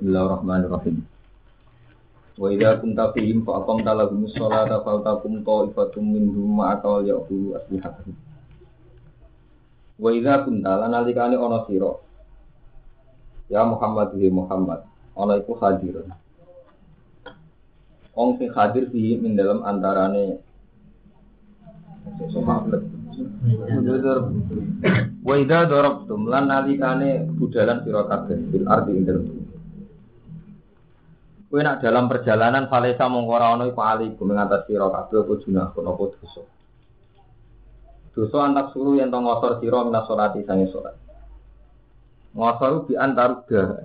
Bismillahirrahmanirrahim. Wa idza kunta fihim fa aqamta lahum sholata faltakum ta'ifatum minhum ma'aka wal ya'khudhu aslihatahum. Wa idza kunta lan nalikane ana sira. Ya Muhammad ya Muhammad, ana iku hadir. Wong sing hadir fi min dalam antarane sahabat. Wa idza darabtum lan nalikane budalan sira kabeh bil ardi ing dalem Kowe nak dalam perjalanan falesa mongko ora ana iku alikum ngatas sira kabeh apa junah apa dosa. Dosa antak suruh yang tong ngosor sira minas salati sange salat. Ngosor bi antar ga.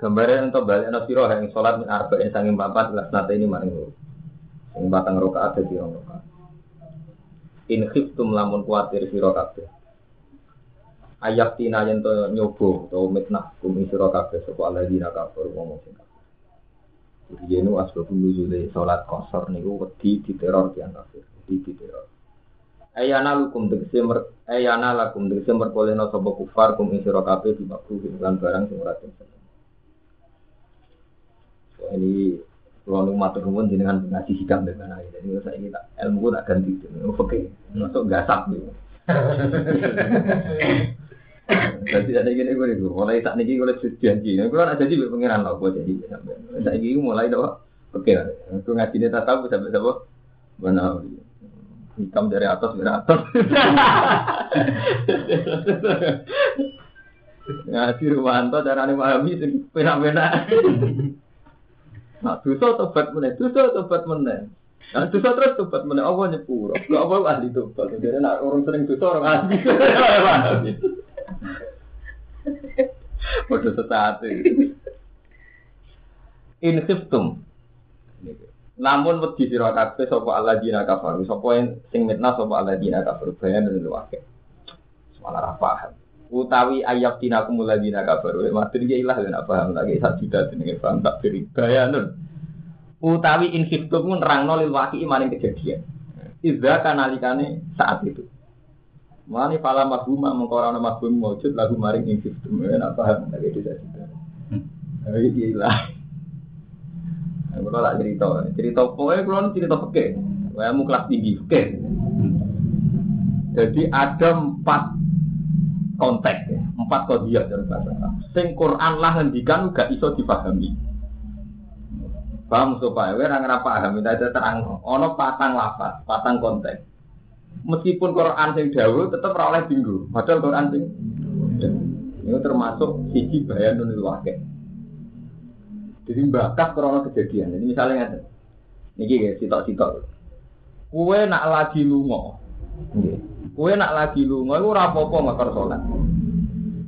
Gambare ento balik ana sira yang salat min arba'in sange papat las nate ini maring loro. Sing batang rakaat dadi rong rakaat. In khiftum lamun kuatir sira kabeh. Ayak tina yen to nyoba utawa mitnah kum sira kabeh sapa alladzina kafaru ngomong sing ini asbab nuzule sholat kosor niku wedi diteror tiang kafir, wedi diteror. Ayana lukum tegese mer ayana lakum tegese merkoleno sapa kufar kum ing sira kabeh di makruh lan barang sing ora seneng. Ini kalau nu matur nuwun jenengan ngaji hikam dengan aja. Jadi saya ini tak ilmu tak ganti. Oke, masuk gasak gitu. Jadi ada gini gue itu, mulai saat ini gue lihat janji. Gue ada jadi pengiran lah gue jadi. Saat ini mulai doa, oke lah. Gue ngaji dia tak tahu sampai sampai mana hitam dari atas dari atas. Ngaji Rumanto cara nih pahami sih pena-pena. Nah, dosa tobat meneh, dosa tobat meneh. Nah, dosa terus tobat meneh, Allah nyepuro. Gak apa ahli tobat. Jadi nak orang sering dosa orang ahli. Waduh sesat In khiftum. Namun wedi sira kabeh sapa alladzina kafaru, sapa sing mitnah sapa alladzina kafaru bayan lil waqi. Malah ra paham. Utawi ayat tina kumul ladina kafaru, matur iki ilah lan paham lagi sak juta jenenge paham tak beri bayanun. Utawi in khiftum nerangno lil waqi maring kejadian. Idza kanalikane saat itu. Mani pala mabuma mengkorana mabum mawujud lagu maring ing sistem ya nak paham lagi tidak tidak. Ayo gila. Kalau lah cerita, cerita pokoknya kalau cerita peke, kamu kelas tinggi peke. Jadi ada empat konteks, ya. empat kodiat dari bahasa Arab. Sing Quran lah ngendikan gak iso dipahami. Paham supaya we ora paham, ada terang. Ono patang lapat, patang konteks meskipun Quran sing dawuh tetap ora oleh tinggu. Padahal Quran sing ini termasuk siji bayanun wakil. Jadi bakas krono kejadian. Ini misalnya ngeten. Niki ya sitok-sitok. Kue nak lagi lungo. Kue nak lagi lungo iku ora apa-apa.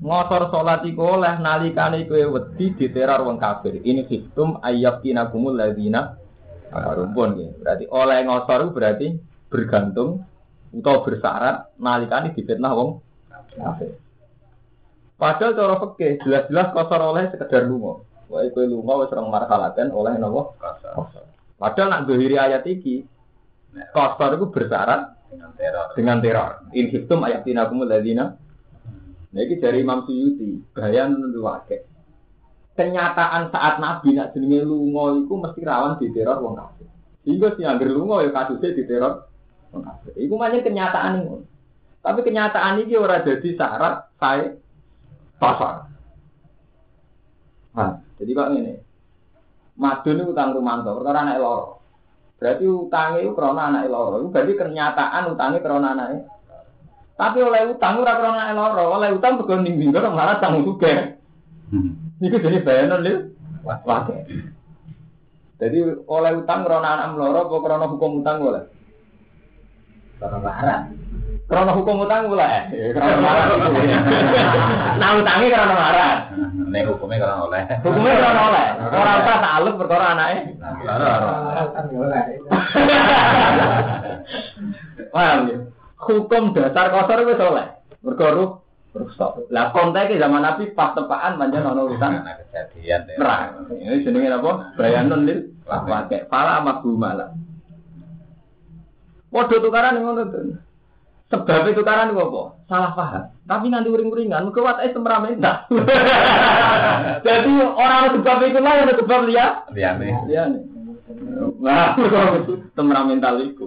Ngotor salat iku oleh nalikane kowe wedi diteror wong kafir. Ini sistem ayyakinakumul ladzina rumpun ya. Berarti oleh ngotor berarti bergantung atau bersyarat nalikani difitnah wong kafir. Padahal cara fikih jelas-jelas kosor oleh sekedar lunga. Wae kowe lunga wis orang marhalaten oleh napa? Kosor. Padahal nak dohiri ayat iki kosor itu bersyarat dengan teror. Dengan teror. In hitum ayat tinakumul ladina. Nah ini dari Imam Suyuti, bayan nuwake. Kenyataan saat Nabi nak jenenge lunga iku mesti rawan diteror wong kafir. Hingga si angger lunga ya kasusnya diteror Iku macam kenyataan ini. Tapi kenyataan ini ora jadi syarat saya pasar. Nah, jadi pak ini, madun itu utang rumanto, perkara anak loro. Berarti utangnya itu karena anak loro. Itu berarti kenyataan utangnya karena anaknya. Tapi oleh utang ora karena anak loro, oleh utang bukan ning bingung malah tanggung juga. Ini jadi bayaran lho. Wah, Jadi oleh utang karena anak loro, apa karena hukum utang boleh? Karena marah. Karena hukum utang boleh. Karena marah. Nah utangnya karena marah. Ini hukumnya karena oleh. Hukumnya karena oleh. Orang tak taluk perkara anaknya. Paham ya? Hukum dasar kosor itu oleh. Rusak. Lah konteksnya zaman Nabi pas tepaan manjan ono urusan. kejadian. Nah, ini jenenge apa? Bayanun lil pakai. Pala sama malah. Waduh tukaran yang ngono tuh. Sebab itu tukaran itu apa? Salah paham. Tapi nanti uring-uringan, mereka wataknya temperamental. Jadi orang sebab itu lah yang sebab dia. Liyane. Iya Nah, temperamental itu.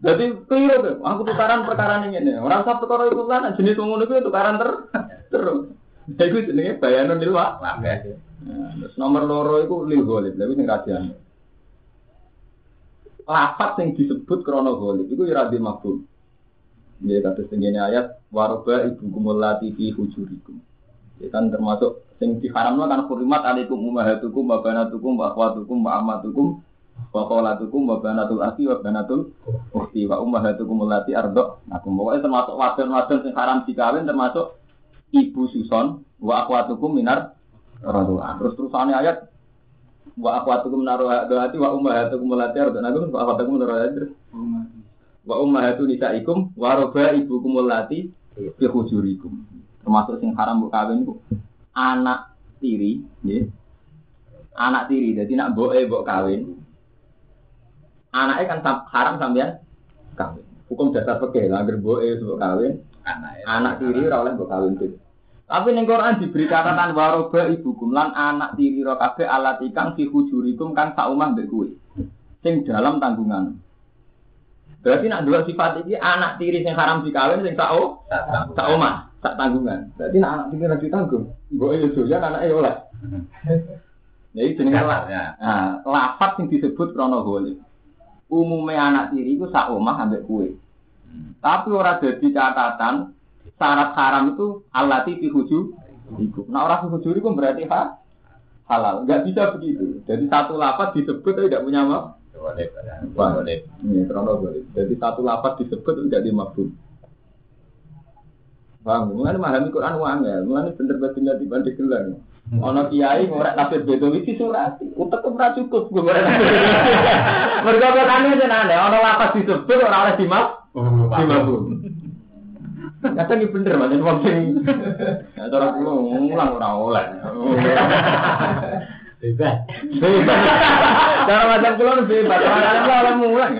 Jadi keliru tuh. Aku tukaran perkara ini nih. Orang satu perkara itu kan jenis ngono itu tukaran ter terus. Jadi jenenge bayanan di luar. Lambe. Nah, terus nomor loro itu lil golib, tapi sing kasihan. Lafat yang disebut krono golib itu ya radhi mafhum. Ya kata tingginya ayat waroba ibu kumulati fi hujurikum. Ya kan termasuk sing diharamno kan hurimat alaikum ummahatukum wa banatukum wa akhwatukum wa amatukum wa kholatukum wa banatul akhi wa banatul ukhti wa ummahatukum allati ardo. Nah, pokoknya termasuk wadon-wadon sing haram dikawin termasuk ibu suson wa akhwatukum minar radua. Terus terusannya ayat wa akhwatukum minar radua wa ummahatukum allati ardo. Nah, wa akhwatukum minar radua wa ummahatu nisaikum wa ibukum allati fi hujurikum. Termasuk sing haram mbok kawin anak tiri, nggih. Anak tiri, jadi nak mboke mbok kawin. Anaknya kan sam- haram sampean kawin. Hukum dasar fikih lah anggere mboke mbok kawin, Anak anak tiri ora oleh mbok kawin gitu. Tapi ning Quran diberi catatan waroba ibukum lan anak tiri ro kabeh alat ikang fi hujurikum kang sak omah mbek kowe. Sing dalam tanggungan. Berarti nak dua sifat ini anak tiri sing haram dikawin sing sak sak omah, sak tanggungan. Berarti nak anak tiri ora ditanggung. Mbok yo doyan anake oleh. Ya itu jenenge Ya. Nah, lafat sing disebut krono golib. Umumnya anak tiri itu sak omah ambek kue. Tapi ora jadi catatan syarat haram itu alati fi huju iku. Nah orang fi huju iku berarti ha, halal. Enggak bisa begitu. Jadi satu lafat disebut tapi tidak punya. Boleh, ya. Boleh. Krono golib. Jadi satu lafat disebut jadi mafhum. Bang, mulane memahami Quran wangel, mulane bener bener di dibanding gelang. Ono kiai ngorek tafsir bedo iki surati, utek ora cukup gue ngorek. Mergo katane jenenge ono lapas disebut ora oleh dimaf, dimafhum. Kadang iki bener macam wong sing cara kula ngulang ora oleh. Bebas. Bebas. Cara macam kula bebas, ora oleh mulang.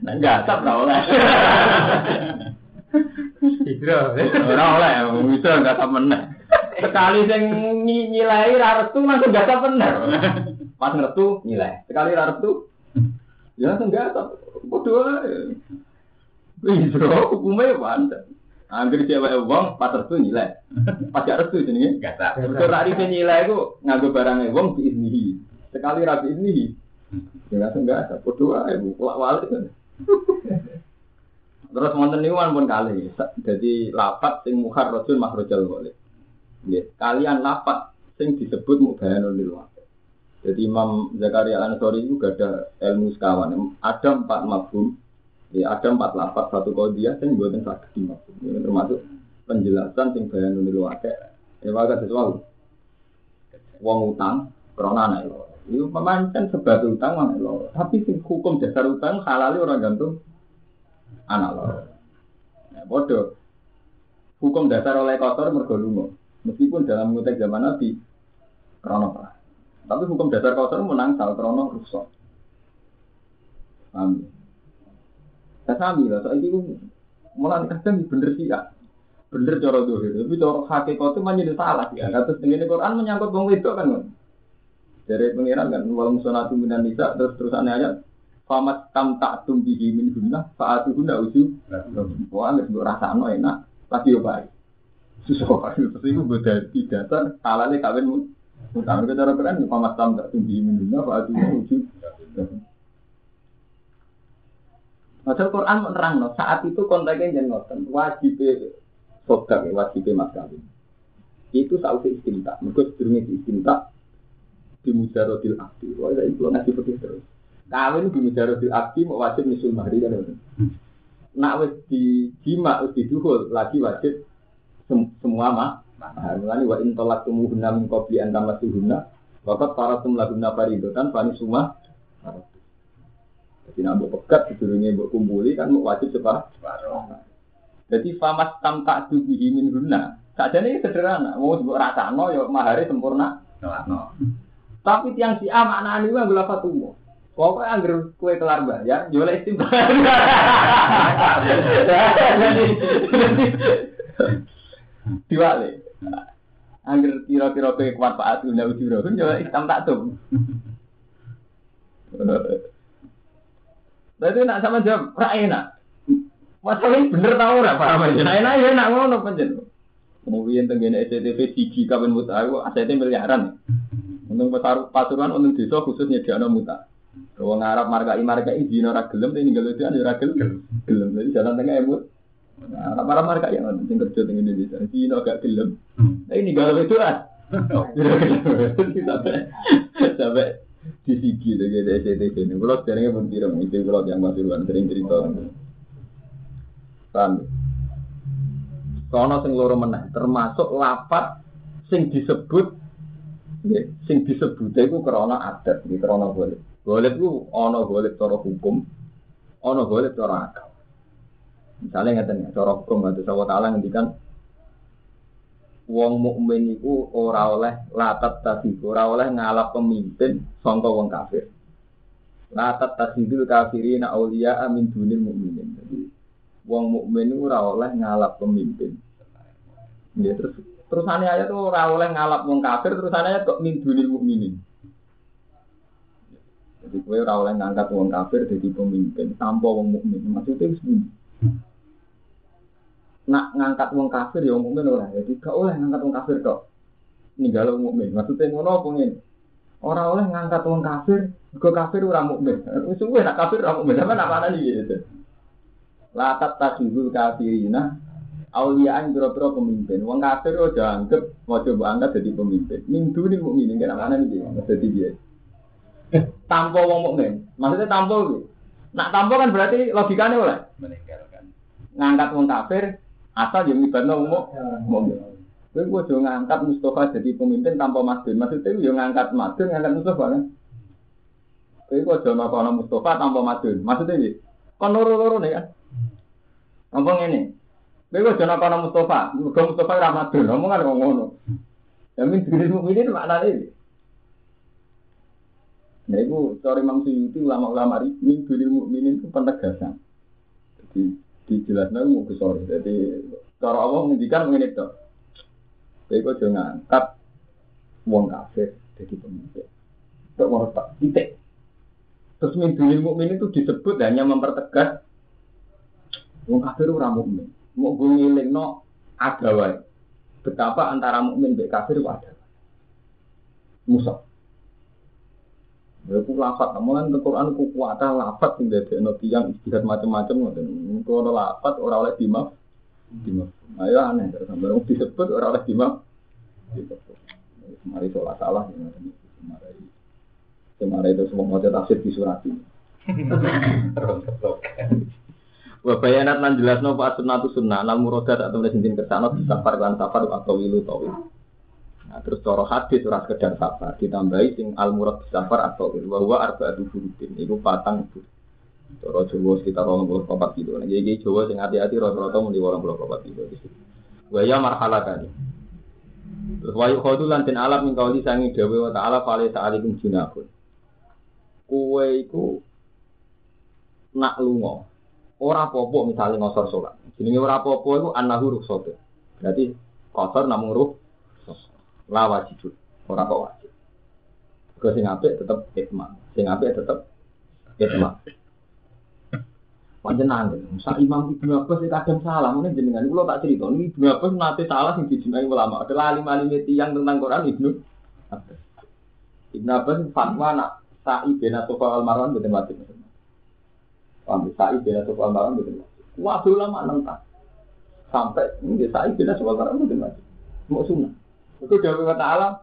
Nah, enggak tak ora oleh. Hidro. Ora oleh, bisa enggak tak meneh. Sekali sing nyi- nyilai ra restu langsung tak bener. Pas ngertu nyilai. Sekali ra restu ya langsung enggak tak. Bodoh ae. Iya, hukumnya pantes. Angger cewek wong pas restu nyilai. Pas gak restu jenenge. Gak tak. Mergo ra rite nyilai ku nganggo barang wong diiznihi. Sekali ra diiznihi. Ya langsung enggak tak. Bodoh ae, kulak walik. Terus wonten niku pun kali. Jadi lafat sing mukhar rajul makhrajal ghalib. Nggih, kalian lafat sing disebut mubayanul lil. Jadi Imam Zakaria Al-Ansori itu gak ada ilmu sekawan. Ada empat mafhum, ya ada empat lafat satu kodiah sing buatan sakit di mafhum. Ini termasuk penjelasan sing bayanul lil waqi. Ya wae sesuatu. Wong utang krona anak loro. Itu memancen sebab utang anak loro. Tapi sing hukum dasar utang halal orang gantung anak. Nah, bodoh. Hukum dasar oleh kotor mergo. Meskipun dalam konteks zaman Nabi krono perang. Tapi hukum dasar kotor menang sal krono rusak. Paham? Saya sami lah, soal itu mulai kadang bener sih ya. Bener cara dohir, tapi cara hakikat itu menjadi salah ya. Kata ini Quran menyangkut wong itu kan. Dari pengiran kan, wal musonatu minan nisa, terus terusannya ayat Famat tam tak tum bihi min guna saat itu guna uju. Wah, nggak rasa no enak, tapi yo baik. Susah terus itu beda di dasar halalnya kawin. Utang kita cara keren, famat tam tak tum bihi min guna saat itu uju. Masal Quran menerang no, saat itu konteksnya jangan ngoten, wajib sodak, wajib mas kawin. Itu saat istinta, mereka sedurungnya istinta di mujarodil akti. Wah, itu ngasih putih terus. Kawin di mujarodil akti mau wajib nisul mahri kan ngoten. Nak wis di jima wis diduhul lagi wajib sem- semua mah. Nah, wa in talaqtumuhunna min qabli an tamassuhunna waqad faratum lahunna fariidatan fani summa Jadi nak pegat sedurunge mbok kumpuli kan mau wajib sepah. Jadi famas tam tak dubihi min guna. Sajane ini sederhana, mau mbok rasano ya mahare sempurna. No, no. Tapi tiang si A maknane ku anggere lafat umum. Pokoknya anggar kue kelar bayar, jual istimewa. Diwale. Anggar kira-kira kue kuat Pak Atu ndak ujuro, kan jual istam tak tuh. Berarti nak sama jawab, ra enak. Masalahnya bener tau ora paham aja. Nah, enak ya enak ngono panjen. Kemudian tenggene SCTV siji kapan muta, aku asetnya miliaran. Untung pasuruan untung desa khusus nyediakno muta. Wong Arab markai markai izin ora gelem tapi ninggal itu ora gelem. Gelem. Jadi jalan tengah emut. Nah, Arab markai yang sing kerja teng Indonesia. Izin gak gelem. Tapi ninggal itu ah. Sampai sampai di sigi dengan SCTV ini. Kalau sekarang pun tidak mungkin kalau yang pasuruan sering cerita. Paham? Sono sing loro meneh, termasuk lapat sing disebut sing disebut iku krana adat, krana boleh. Boleh ku ana boleh cara hukum, ana boleh cara akal. Misalnya ngeten ya, cara hukum atau Allah Taala ngendikan wong mukmin iku ora oleh latat tadi, ora oleh ngalap pemimpin sangka wong kafir. Latat tasidul kafirina auliya amin dunil mukminin. Jadi wong mukmin itu ora oleh ngalap pemimpin. Ya terus terusannya ayat tuh ora oleh ngalap wong kafir, terusannya ayat kok min dunil mukminin. Jadi kowe ora oleh ngangkat wong kafir jadi pemimpin tanpa wong mukmin. Maksudnya bunyi. Nak ngangkat wong kafir ya mukmin ora. Jadi gak oleh ngangkat wong kafir tok. Ninggal wong mukmin. Maksudnya ngono apa ngene? Ora oleh ngangkat wong kafir, mergo kafir ora mukmin. Wis suwe nak kafir ora mukmin. Sampe nak ana gitu. Latat tasihul kafirina auliaan biro-biro pemimpin. Wong kafir udah anggap mau coba angkat jadi pemimpin. Minggu ini mukminin kira mana nih dia? Jadi dia. Tanpa wong mukmin. Maksudnya tanpa. Nak tanpa kan berarti logikanya oleh meninggalkan. ngangkat wong kafir asal yang ibadah wong mukmin. Kowe gua jo ngangkat Mustafa jadi pemimpin tanpa Madun. Maksudnya yo ngangkat Madun, ngangkat Mustafa kan. Kowe gua jo makono Mustafa tanpa Madun. Maksudnya iki. Kon loro-loro nih kan. Ngomong ini. Kowe gua jo makono Mustafa, muga Mustafa ora Madun. Ngomongan kok ngono. Ya min diri mukminin maknane iki. Nah, itu sorry Imam Suyuti ulama-ulama ini diri mukminin itu penegasan. Jadi dijelaskan mau ke sorry. Jadi cara Allah menghentikan mengenai itu. Jadi kau jangan ngangkat wong kafir jadi pemimpin. Untuk mau tak titik. Terus min diri mukmin itu disebut hanya mempertegas wong kafir ora mukmin. Mau gue ngiling no ada wae. Betapa antara mukmin dan kafir itu ada. Musuh. Ya ku lafat, namun kan Quran ku kuatah lafat sing dadi ana tiyang istihad macam-macam ngoten. Engko ana lafat ora oleh dimaf. Dimaf. Ayo aneh terus sampe wong disebut ora oleh. Disebut. Mari sholat salah ya. Mari. Kemarin itu semua mau tafsir di surat ini. Wa bayanat lan jelasno fa sunnatu sunnah al muradat atau sintin ke sana safar lan safar atau wilu tawil. Nah, terus cara hadis ora sekedar safar, ditambahi sing al murad safar atau wa huwa arba'atu furutin. Iku patang itu. Cara Jawa sekitar 24 kilo. Nah, jadi Jawa sing hati-hati rata-rata muni 24 kilo di situ. Wa ya marhala kali. Terus wa yukhadu lan den alam min kauli sangi dawe wa ta'ala fale sa'alikum junahun. Kuwe iku nak lunga ora apa-apa ngosor sholat. Jenenge ora apa-apa iku annahu rukhsat. Berarti kotor namung ruh la wajib. Ora kok wajib. Kau sing apik tetep itma. Sing apik tetep itma. Panjenengan, sak Imam Ibnu Abbas iki kadang salah, mungkin jenengan kula tak cerita, ini Ibnu Abbas nate salah sing dijinai ulama. Adalah alim-alim tiyang tentang Quran Ibnu Abbas. Ibnu Abbas fatwa nak sa'i bena sofa al marwan mboten wajib. Paham sa'i bena sofa al marwan mboten wajib. Waduh ulama nentang. Sampai nggih sa'i bena sofa al marwan mboten wajib. Mau sunnah. Itu dawuh kata alam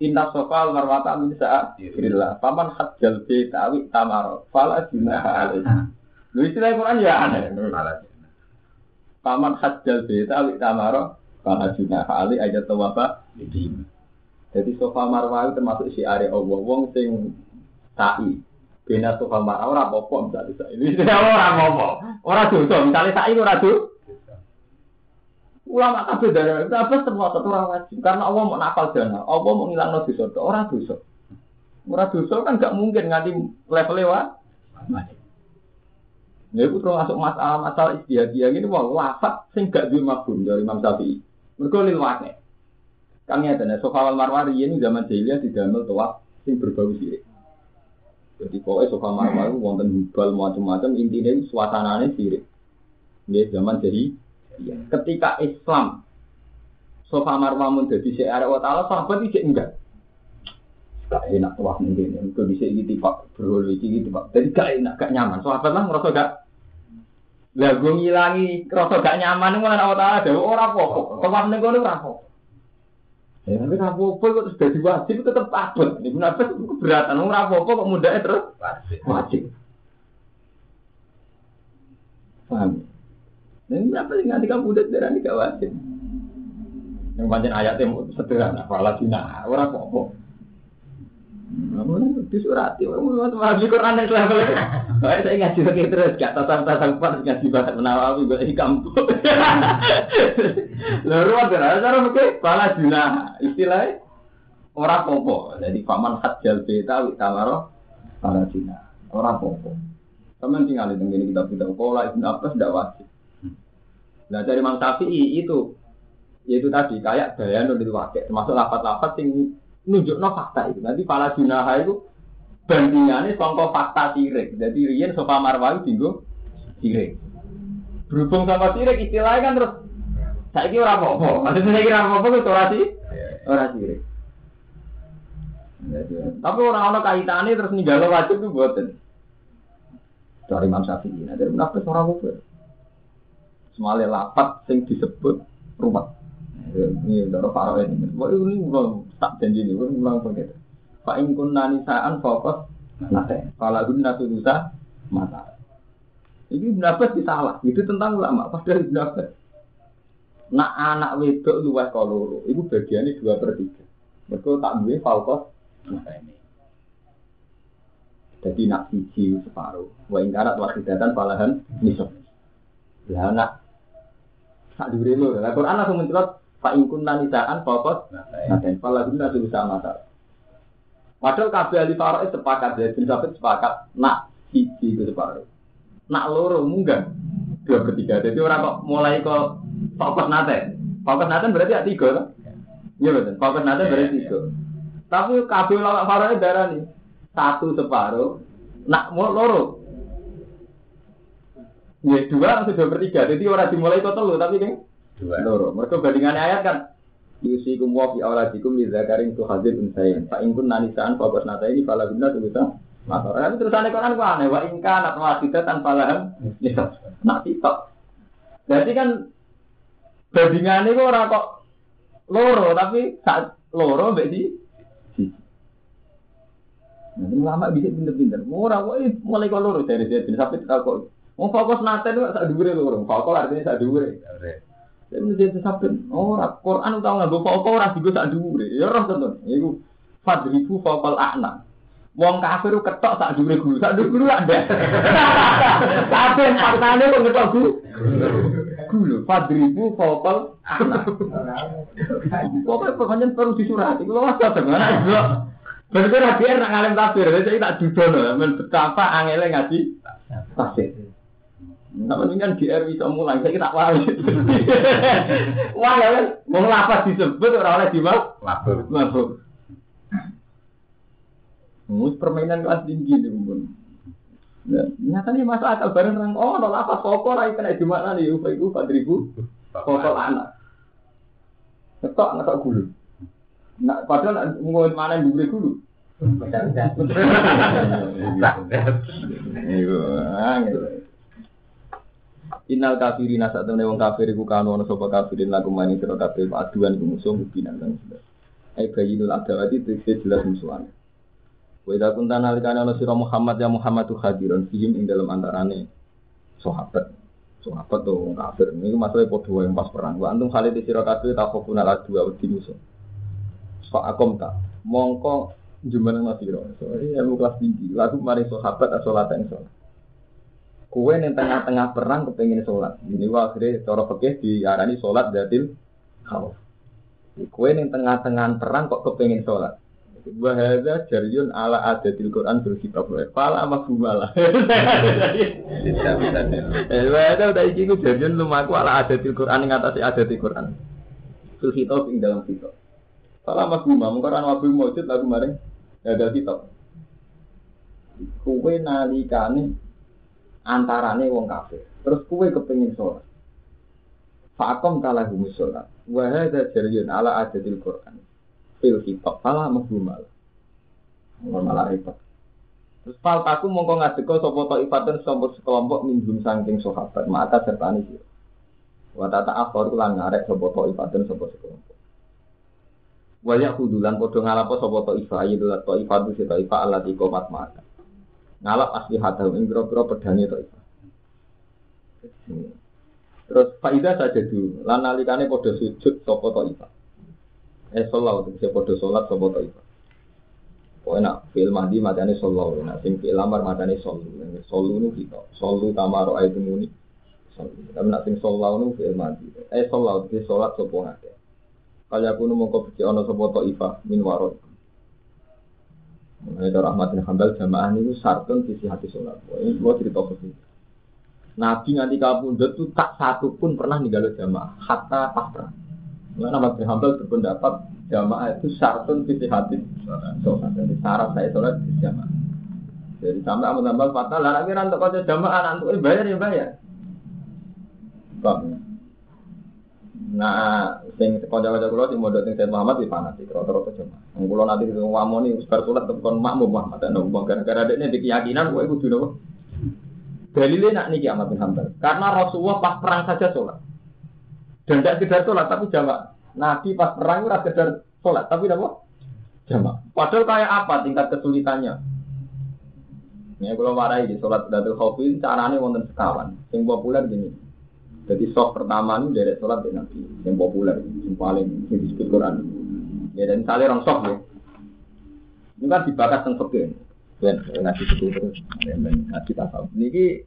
Inna sofa al marwata min sa'atillah. Paman hajjal betawi tamaro. Fala junaha alaih. Lu istilah Quran ya aneh. Paman hajjal betawi tamaro. Fala junaha alaih ayat tawafa. Jadi sofa marwah itu termasuk si area Allah. Wong sing sa'i. Bena sofa marwah ora apa-apa misalnya sa'i. Ini istilah ora apa-apa. Ora dosa. Misalnya sa'i ora dosa. Ulama kabeh dari apa semua satu orang wajib karena Allah mau nakal dana, Allah mau ngilang dosa, orang dosa. Ora dosa kan gak mungkin nganti level lewat. Ya itu termasuk masalah-masalah istihadiyah ini wah lafat sing gak dari Imam Syafi'i. Mergo lil waqi. Kang ya dene sofa marwari ini zaman jahiliyah didamel tuwa sing berbau sirik. Jadi pokoknya sofa marwari wonten hubal macam-macam intinya suasananya sirik. Ini zaman jadi ya. ketika Islam sofa marwah mun dadi sik arek wa taala sahabat iki enggak. Gak enak tuh waktu ini, itu bisa gitu pak, berul gitu pak. Jadi gak enak, gak nyaman. Sahabat lah ngerasa gak lah gue ngilangi rasa gak nyaman itu mana Allah ada orang apa Tempat ning kono ora apa. Ya tapi ora apa kok terus dadi wajib tetep abot. Ibu nafas keberatan ora apa kok mudahnya terus wajib. Wajib. Paham? Dan berapa sih nanti kamu udah darah gak wajib? Yang panjang ayatnya sederhana, malah dina, orang apa-apa. Namun disurati, orang mau Quran yang level Baik saya ngaji lagi terus, gak tatang tatang pas ngaji bahas menawawi gue di kampung. Lalu ada cara mungkin pala juna istilahnya orang popo. Jadi paman hajjal beta witamaro pala juna orang popo. Teman tinggal di ini kita tidak pola ibn Abbas tidak wajib. Nah dari Imam Syafi'i itu yaitu tadi kayak bayan itu wakil termasuk lapat-lapat yang nunjuk no fakta itu. Nanti pala junaha itu bandingannya songko fakta sirik. Jadi rian sofa marwawi tinggu sirik. Berhubung sama sirik istilahnya kan terus saya kira orang apa? Maksudnya saya kira apa itu orang sih orang sirik. Tapi orang-orang kaitannya terus ninggalo wajib itu buatan. Dari Imam Syafi'i. Nah, dari menafis orang apa? Semale lapat sing disebut rumah. Ini dari Faro ini. Wah ini ulang tak janji ini, ulang begitu. Pak Ingkun nanisaan fokus nate. Kalau guna tudusa mata. Ini pendapat salah. Itu tentang ulama. Padahal pendapat. Nak anak wedok luwes koloro. Itu bagiannya dua per tiga. Mereka tak duwe fokus mata ini. Jadi nak siji separuh. Wa ingkarat wakidatan palahan nisab. Lah anak dure lho. Lah Quran langsung mencelot Pak Ingkun nanisaan fokus nate. Pala guna tudusa mata. Padahal kabeh ahli faraid sepakat ya, bin Sabit sepakat nak siji itu separuh. Nak loro munggah dua per tiga. Jadi orang kok mulai kok fokus nate. Fokus nate berarti ya tiga kan? Iya betul. Fokus nate berarti tiga. Tapi kabeh ulama faraid darah nih satu separuh. Nak mau loro. Ya dua atau dua per tiga. Jadi orang dimulai kok telu tapi kan Dua. loro. Mereka bandingannya ayat kan Yusikum wa fi awladikum li zakarin tu hadir unsayin. Fa in kunna nisaan fa basnata ini fala guna tu bisa. Maka tapi terusannya Quran ku aneh wa in kana wasita tanpa laham nisa. Nak titok. Berarti kan bandingannya kok ora kok loro tapi saat loro mbek di Nah, lama bisa pinter-pinter. Ora kok mulai kok loro dari dia sampai tak kok. Mau fokus nate itu sak dhuwure loro. Fokus artinya sak dhuwure. Jadi menjadi sabun, ora Quran utawa nganggo pokok ora digo sak dhuwure. Ya roh tenan. Iku fadribu faqal a'na. Wong kafir ketok sak dhuwure guru, sak dhuwure guru ada. Tapi faktane kok ketok guru. Guru fadribu faqal a'na. Pokoknya pokoknya perlu disurati. Kalau wis kadang ana blok. Berarti biar nak ngalim tafsir, jadi tak dudono, men betapa angele ngaji tafsir. Nggak mending kan GR bisa mulai, saya tak wali. Wah ya kan, mau lapas disebut orang oleh dimas, Labur. mabuk. Mus permainan kelas tinggi nih pun. Ya, nyatanya masuk akal bareng orang oh nol apa pokok lagi kena di mana nih upah itu empat ribu pokok anak. Ketok anak tak gulu. Nah, padahal mau mana yang diberi gulu. Iya. Innal kafirina saat temen wong kafir iku kanu ana sapa kafirin lagu mani sira kabeh aduan iku musuh binan lan sudah. Ai bayinul adawati tegese jelas musuhan. Wa idza kunta nalikane ana sira Muhammad ya Muhammad tu hadiron fihim ing dalam antarane sahabat. Sahabat tuh wong kafir. Ini masalah padha wae pas perang. Wa antum khalid sira kabeh takhofuna adu wa di musuh. Fa akom ta. Mongko jumlah masira. So, ini ilmu kelas tinggi. Lagu mari sahabat asolat yang sholat. Kue yang tengah-tengah perang kepengen sholat. Ini wah akhirnya cara fikih diarani sholat datil khauf. Kue yang tengah-tengah perang kok kepengen sholat. Wa hadza jariyun ala adatil Quran bil kitab wa fala mafhumala. Tidak bisa nih. Eh wa hadza udah iki ku jariyun lumaku ala adatil Quran ing atase adatil Quran. Fil kitab ing dalam kitab. Fala mafhumah mung Quran wa mujud lagu maring ada kitab. Kuwe nalikane antarane wong kafir. Terus kuwe kepengin sholat. Fakom kalah humus sholat. Wa hadza jariyun ala adatil Quran. Fil kitab mafhumah. Mun malah repot. Terus fal taku mongko ngadeka sapa taifatun sapa sekelompok minjum saking sahabat maka sertane sira. Wa tata akhir lan ngarek sapa taifatun sapa sekelompok. Wa yaqudulan padha ngalapo sapa taifah yaitu taifatu si taifah allati qomat maka. Ngalap asli hadahu ing pira-pira pedange taifah. Terus faidah saja dulu, lan nalikane padha sujud sapa taifah. Eh sholat, bisa padha sholat sapa taifah. Pokoknya nak fil mandi matane sallallahu, nak sing fil lamar matane sallu. Sallu nu kita, sallu tamaro ayat muni. Tapi nak sing sallallahu nu fil mandi. Eh sallallahu iki salat sapa ngake. Kaya kuno mongko becik ana sapa taifah min warot. Mengenai cara Ahmad bin Hambal jamaah ini sartun sisi hati sholat. Ini gua cerita begini. Nabi nganti kabundut itu tak satu pun pernah ninggal jamaah, hatta pas perang. Mengenai Ahmad bin Hambal berpendapat jamaah itu syartun sisi hati sholat. Jadi syarat saya sholat di jamaah. Jadi sampai Ahmad bin Hambal fatwa, lah kira untuk kau jamaah, nanti bayar ya bayar. Bang. Nah, sing kanca-kanca kula sing mondok sing Said Muhammad di fanatik rata-rata jamaah. Kula nanti wong wamoni wis bar salat tekan makmum Muhammad ana wong gara-gara dekne di keyakinan kowe kudu nopo. Dalilnya nak niki Ahmad bin. Karena Rasulullah pas perang saja sholat. Dan tidak sekedar sholat, tapi jamaah. Nabi pas perang ora sekedar sholat, tapi apa? Jamaah. Padahal kayak apa tingkat kesulitannya? Ya kalau warai di sholat Datul Khawfi, caranya wonten sekawan. Yang populer gini. Jadi soft pertama ini dari sholat di Nabi. Yang populer, yang paling yang disebut Quran. Ya dan misalnya orang soft ya. Ini kan dibakar tentang fakir. Dan ngasih itu terus, ngasih tasawuf. Niki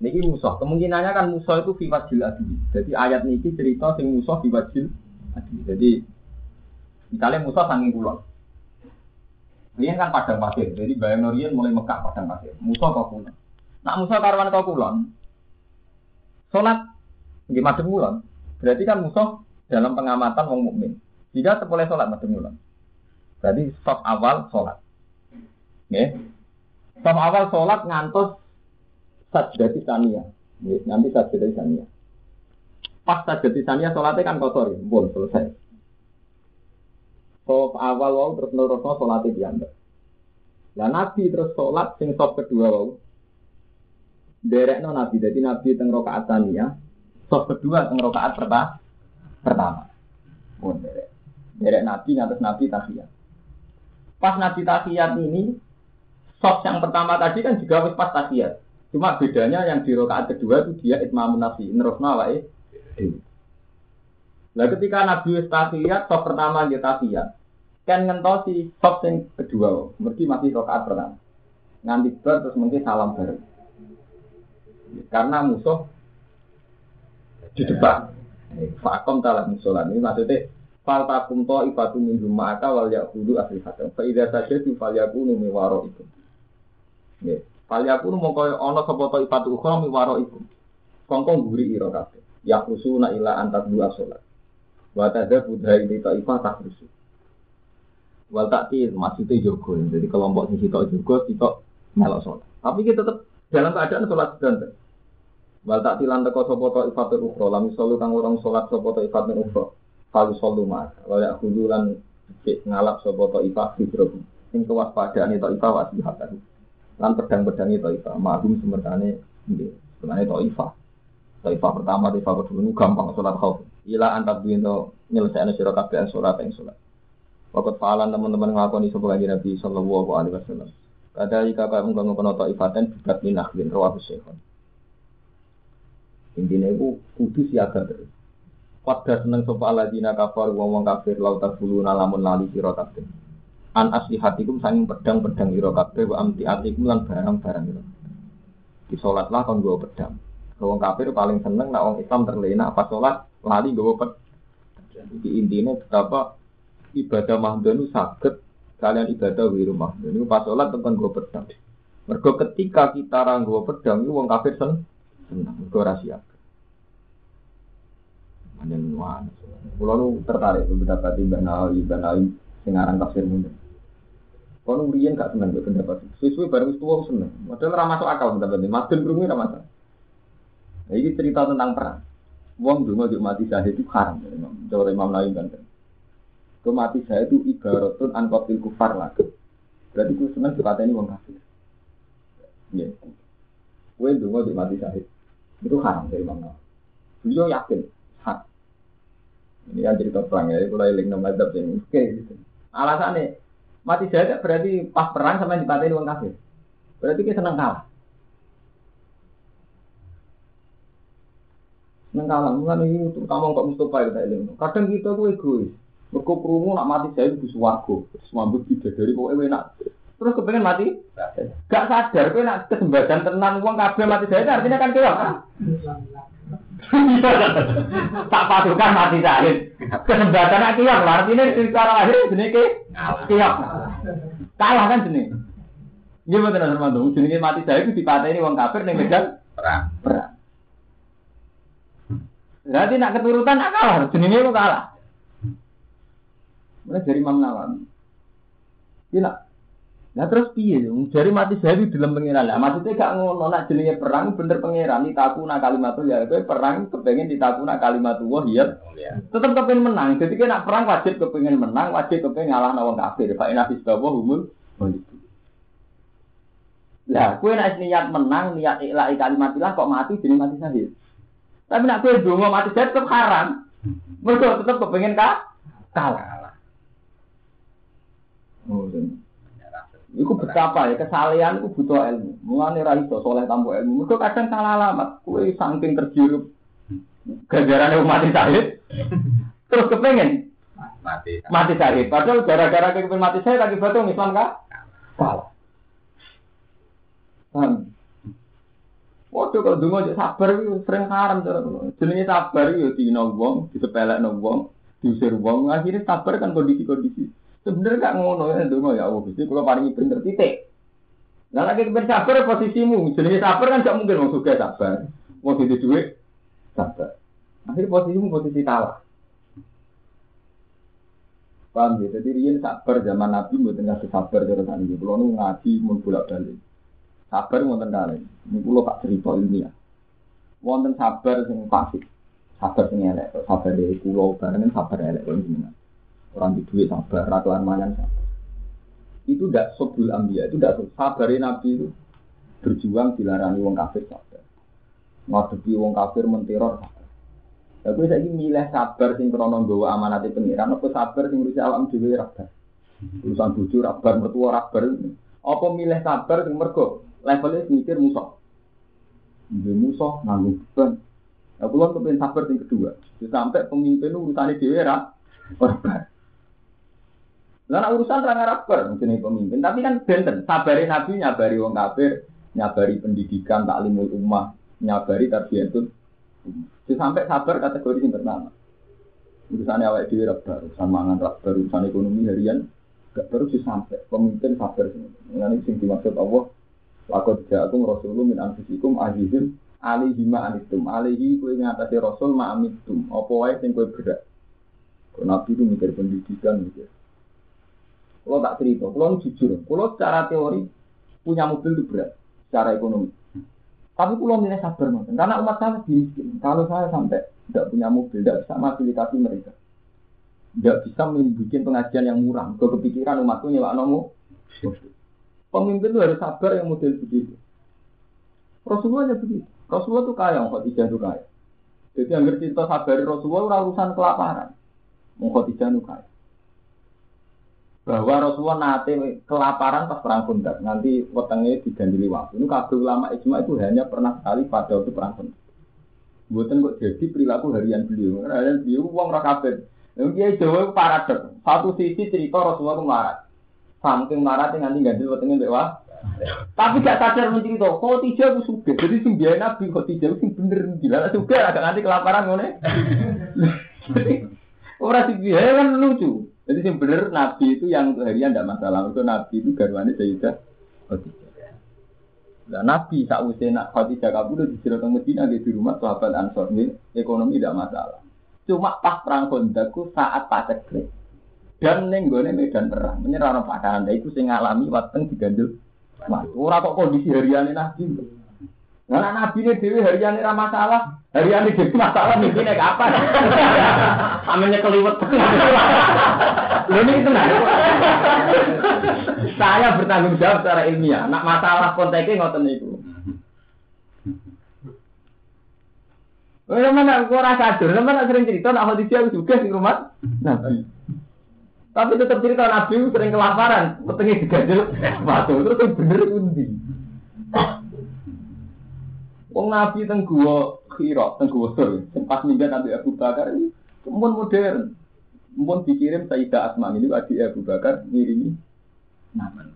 Niki musuh, kemungkinannya kan musuh itu fiwajil adi. Jadi ayat niki cerita sing musuh fiwajil adi. Jadi misalnya musuh sanging kulon. Rian kan padang pasir, jadi bayang Norian mulai Mekah padang pasir. Musuh kau kulon. Nak musuh karwan kau kulon, sholat madem kulon. Berarti kan musuh dalam pengamatan wong mukmin. Jika sepoleh sholat madem kulon. Berarti stop awal sholat. Nggih. Stop awal sholat ngantos sajdati. Nggih, Nanti sajdati saniyah. Pas sajdati saniyah sholatnya kan kotor, ya. Bon, selesai. Stop awal wau terus nerusno sholatnya diambil. Lah Nabi terus sholat sing stop kedua wau. Derekno Nabi, jadi Nabi teng rakaat saniyah. Stop kedua teng rakaat pertama. Pertama. Bon, derek. Derek Nabi ngatas Nabi tahiyat. Pas Nabi tahiyat ini Soft yang pertama tadi kan juga wis pas tahiyat. Cuma bedanya yang di rakaat kedua itu dia itmamun nafsi, nerusna wae. Nah ketika Nabi wis tahiyat, soft pertama dia tahiyat. Kan ngentosi soft yang kedua, mesti masih rakaat pertama. Nganti ber terus mungkin salam bareng. Karena musuh di depan. Fakom talah musolan ini maksudnya fal takum to min ma'aka wal yaqudu asli hatam. Fa idza sajadu fal yakunu mi waro. Nggih. Fal yakunu mongko ana sapa to ifatu ukhra mi waro iku. Kongkong guri ira kabeh. Ya usuna ila antat dua salat. Wa tadza budha ini taifah tak rusu. Wal takti maksudnya jogo. Jadi kelompok sing sitok jogo sitok melok salat. Tapi kita tetap dalam keadaan salat sedang. Wal tak tilan teko sapa to ifatul ukhra kang orang salat sapa to ifatul ukhra. Kalu solu mas. Wa ya lan ngalap sapa to ifat fidrobu. Sing kewaspadaan itu ifat wasihatan. Lan pedang-pedang itu ifat. Ma'hum semertane nggih. Sebenarnya to ifat. Taifah pertama, taifah kedua ini gampang sholat khauf. Ila antar bintu nyelesaikan sirah kabeh sholat yang sholat. Waktu faalan teman-teman ngakoni sebuah lagi Nabi Sallallahu Alaihi Wasallam. Kada jika kau mengganggu kono taifatan bukat minah bin rawah syekhon. Intinya itu kudu siaga terus. Pada seneng sopa aladina kafar wong kafir lauta bulu nalamun lali sira kabeh. An asli hatikum sanging pedang-pedang ira kabeh wa amti atikum lan barang-barang ira. Di sholatlah kon gua pedang. Wong kafir paling seneng nak wong Islam terlena apa sholat lali gua pedang. Jadi intinya betapa ibadah mahdun itu sakit kalian ibadah wiru mahdun itu pas sholat tekan gue pedang mergo ketika kita ranggo pedang itu wong kafir sen senang mergo rahasia Anjen wan. Kulo nu tertarik pendapat Mbak Nawawi, Mbak Nawawi sing aran tafsir mundur. Kalau riyen gak seneng mbek pendapat. Suwe bareng tuwa seneng. Padahal ora masuk akal pendapat ini. Madun krungu ora masuk. Nah, ini cerita tentang perang. Wong dungo juk mati syahid itu haram. Cara Imam Nawawi kan. Ke mati syahid itu ibaratun an qatil kufar lah. Berarti ku seneng dikateni wong kafir. Ya. Kowe dungo juk mati syahid. Itu haram dari Imam Nawawi. Beliau yakin. Ini kan cerita perang ya, kalau eling nama adab ini. Oke, gitu. Alasannya, mati syahid berarti pas perang sama dipateni wong kafir. Berarti kita seneng kalah. Neng kalah, mulane iki terutama kok Mustafa kita eling. Kadang kita tuh egois. Mergo krungu nak mati saya itu swarga. Terus mambut dari pokoke enak. Terus kepengen mati? Gak sadar kowe nak kesempatan tenan wong kabeh mati saya artinya kan keok. tak pasukan mati syahid. Kesempatan nak keok artinya secara lahir jenenge keok. Kalah kan jenenge. Nggih mboten Armando, jenenge mati syahid itu dipateni wong kafir ning medan Perang. perang. Berarti nak keturutan nak kalah, jenenge kok kalah. Mulai dari Imam Nawawi. Iya. Nah terus piye dong? Dari mati saya di dalam pangeran. Lah maksudnya gak ngono nak jenenge perang bener pangeran ditakuna kalimatul ya kowe perang kepengen ditakuna kalimatul wah iya. Ya. Tetep kepengen menang. Jadi kan nak perang wajib kepengen menang, wajib kepengen ngalah wong kafir. Fa inna fis bawa humul Lah, kowe nek niat menang, niat ikhlas kalimatillah kok mati jadi mati syahid. Tapi nak kowe donga mati syahid tetep haram. Mergo tetep kepengen ka kalah. Oh, Iku betapa ya kesalehan iku butuh ilmu. Mulane ra iso soleh tanpa ilmu. Mergo kadang salah alamat. Kowe saking tergirup ganjarane mati syahid. Terus kepengen Mati. mati syahid. Padahal gara-gara kepengen mati syahid lagi batung Islam kah? Kalah. Paham? Waduh kalau dungo aja sabar itu sering haram cara. Jenenge sabar itu dino wong, disepelekno wong, diusir wong, akhirnya sabar kan kondisi-kondisi. Sebenarnya gak ngono ya dungo ya Allah, Gusti kula paringi bener titik. Lah lagi kepen sabar posisimu, jenenge sabar kan gak mungkin wong suka sabar. Wong duwe duit sabar. Akhirnya posisimu posisi kalah. Paham ya? Jadi riyen sabar zaman Nabi mboten ngasih sabar cara sakniki. Kulo nu ngaji mun bolak-balik. Sabar wonten. Ini kulo tak cerita ilmiah. Wonten sabar sing fasik. Sabar sing elek, sabar dari kulo bareng sabar elek kok jenengan. Orang di duit sabar, ratuan mangan sabar. Itu tidak sobul ambia, itu tidak sabar Nabi itu berjuang dilarani wong kafir sabar. Ngadepi wong kafir menteror sabar. Ya gue saiki milih sabar sing krono nggawa amanate pengiran apa sabar sing ngurusi awakmu dhewe rabar. Urusan bojo rabar, mertua rabar. Apa milih sabar sing mergo levelnya mikir musuh. Nggih musuh nganggo beban. Ya kula kepen sabar sing kedua. Sampai pemimpin urusane dhewe ra rabar. Nek urusan ra rabar jenenge pemimpin, tapi kan benten sabari nabi nyabari wong kafir, nyabari pendidikan taklimul ummah, nyabari tarbiyatun Jadi sampai sabar kategori yang pertama. Urusannya awal dhewe rabar, urusan mangan rabar, urusan ekonomi harian gak baru sih sampai pemimpin sabar. Ini sing dimaksud Allah Lakot ja'akum rasulun min anfusikum azizun alihi ma anitum. Alihi kue ngatasi rasul ma amitum apa wae sing kue berat nabi itu mikir pendidikan mikir kalau tak cerita kalau jujur kalau secara teori punya mobil itu berat secara ekonomi tapi kalau milih sabar nonton karena umat saya miskin kalau saya sampai tidak punya mobil tidak bisa fasilitasi mereka tidak bisa membuat pengajian yang murah ke kepikiran umatku nyewa nomu Pemimpin itu harus sabar yang model begitu. Rasulullah ya begitu. Rasulullah itu kaya, Khadijah itu kaya. Jadi yang cerita sabar Rasulullah urusan kelaparan. Khadijah itu kaya. Bahwa Rasulullah nate kelaparan pas perang Khandaq, nanti wetenge digandili waktu. Ini kabeh ulama ijma itu hanya pernah sekali pada waktu perang Khandaq. Buatan kok jadi perilaku harian beliau. Harian beliau uang rakabet. Yang dia Jawa paradok. Satu sisi cerita Rasulullah itu melarat. Saking melarat nanti ganti wetenge mbek. Tapi gak sadar mencerita, kok tiga aku suka. Jadi biaya nabi kok tiga sing bener gila suka agak nanti kelaparan ngene. Orang biaya kan lucu. Jadi yang benar Nabi itu yang untuk harian tidak masalah. Itu Nabi itu garwane Sayyidah Khadijah. Nah, Nabi saat usia nak Khadijah kabur di Sirot Medina di rumah sahabat Ansor ini ekonomi tidak masalah. Cuma pas perang Kondaku saat paceklik dan neng medan perang menyerang orang padanan itu saya ngalami wateng digandul. Wah, ora kok kondisi harian Nabi. Nah, nabi ini dewi harian ini masalah, harian ini dewi masalah mungkin naik apa? Aminnya keliwet. Ini itu nah. Saya bertanggung jawab secara ilmiah. Nak masalah konteksnya ngoten itu. Oh, mana aku rasa sadar, mana sering cerita nak hadis juga di rumah Nabi. Tapi tetap cerita Nabi sering kelaparan, petengnya digajel batu terus bener undi. Wong Nabi teng gua Khira, teng gua Sur, sempat Nabi Abu Bakar ini pun modern. Pun dikirim Sayyidah Asma ini adik Abu Bakar ngirimi nama.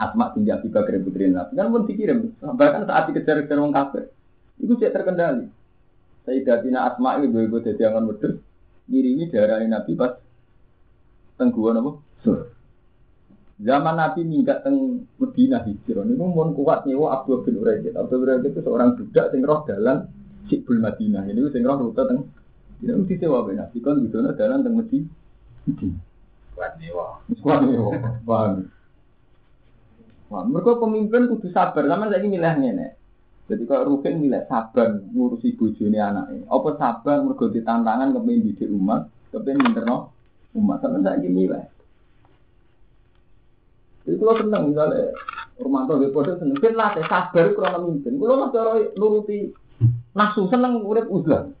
Asma tinggi Abu Bakar putri Nabi kan pun dikirim. Bahkan saat dikejar-kejar wong kafir, itu tidak terkendali. Sayyidah Tina Asma ini gue jadi angan wedus ngirimi darah Nabi pas teng gua napa? Sur. Zaman Nabi minggat teng Medina hijrah niku mun kuat nyewa Abdul bin Uraidit. Abdul Uraidit itu seorang budak sing roh dalan Sikbul Madinah. Ini sing roh rute teng ini mesti sewa ben Nabi kon bidono dalan teng Medina. Kuat nyewa. Kuat nyewa. Paham. Wah, mereka pemimpin kudu sabar, sama saya milih ngene. Jadi kalau Rukin milih sabar ngurusi bojone anaknya. Apa sabar mergo ditantangan kepengen didik umat, kepengen minterno umat. Sama saya milih. Jadi kalau seneng misalnya rumah tua gue podo seneng, kan latih sabar kurang memimpin. Kalau mas cara nuruti nafsu seneng urip uzlah.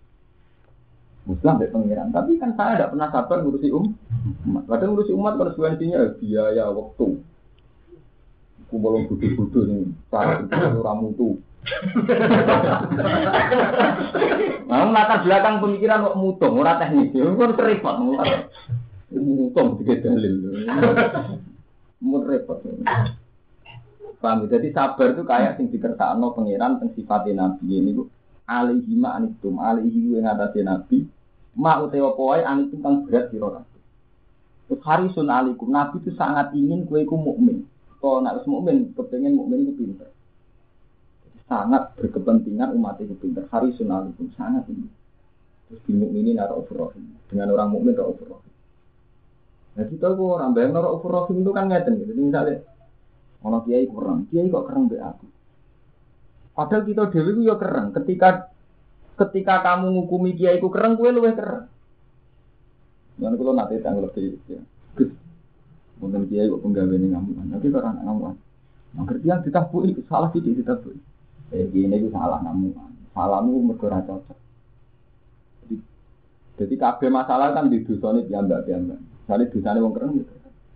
Uzlah dari pengiran. Tapi kan saya tidak pernah sabar ngurusi um. umat. Kadang ngurusi umat konsekuensinya biaya waktu. Kumpulung budu-budu nih, cara itu ramu tuh. Nah, latar belakang pemikiran kok mutung, ora teknis. Itu kan repot, mutung tiga dalil mun repot. Paham? Ya? Jadi sabar itu kayak sing dikersakno pangeran teng sifatnya nabi ini bu alaihi ma anitum alaihi yang ngatasi nabi ma utawa poai anitum kang berat sira kabeh. Harisun alikum nabi itu sangat ingin kue ku mukmin. Kalau nak mukmin kepengen mukmin itu pinter. Sangat berkepentingan umat itu pinter. Harisun alikum sangat ingin. Terus di mukminin naruh dengan orang mukmin naruh Nah kita kok orang bayang norok ufur itu kan ngeten gitu. Jadi misalnya ono kiai kurang, kiai kok kurang be aku. Padahal kita dewi itu ya keren. Ketika ketika kamu ngukumi kiai ku keren, gue luwih keren. Jangan kalau nanti tanggal lebih ya. Mungkin kiai kok penggawe ini ngamuan. Nanti kok anak ngamuan. Nah, kerjaan ditabui, salah sih ditabui. Eh, gini itu salah ngamuan. Salahmu mergora cocok. Jadi, kabeh masalah kan di dusun itu ya mbak mbak. Misalnya dosanya wong keren,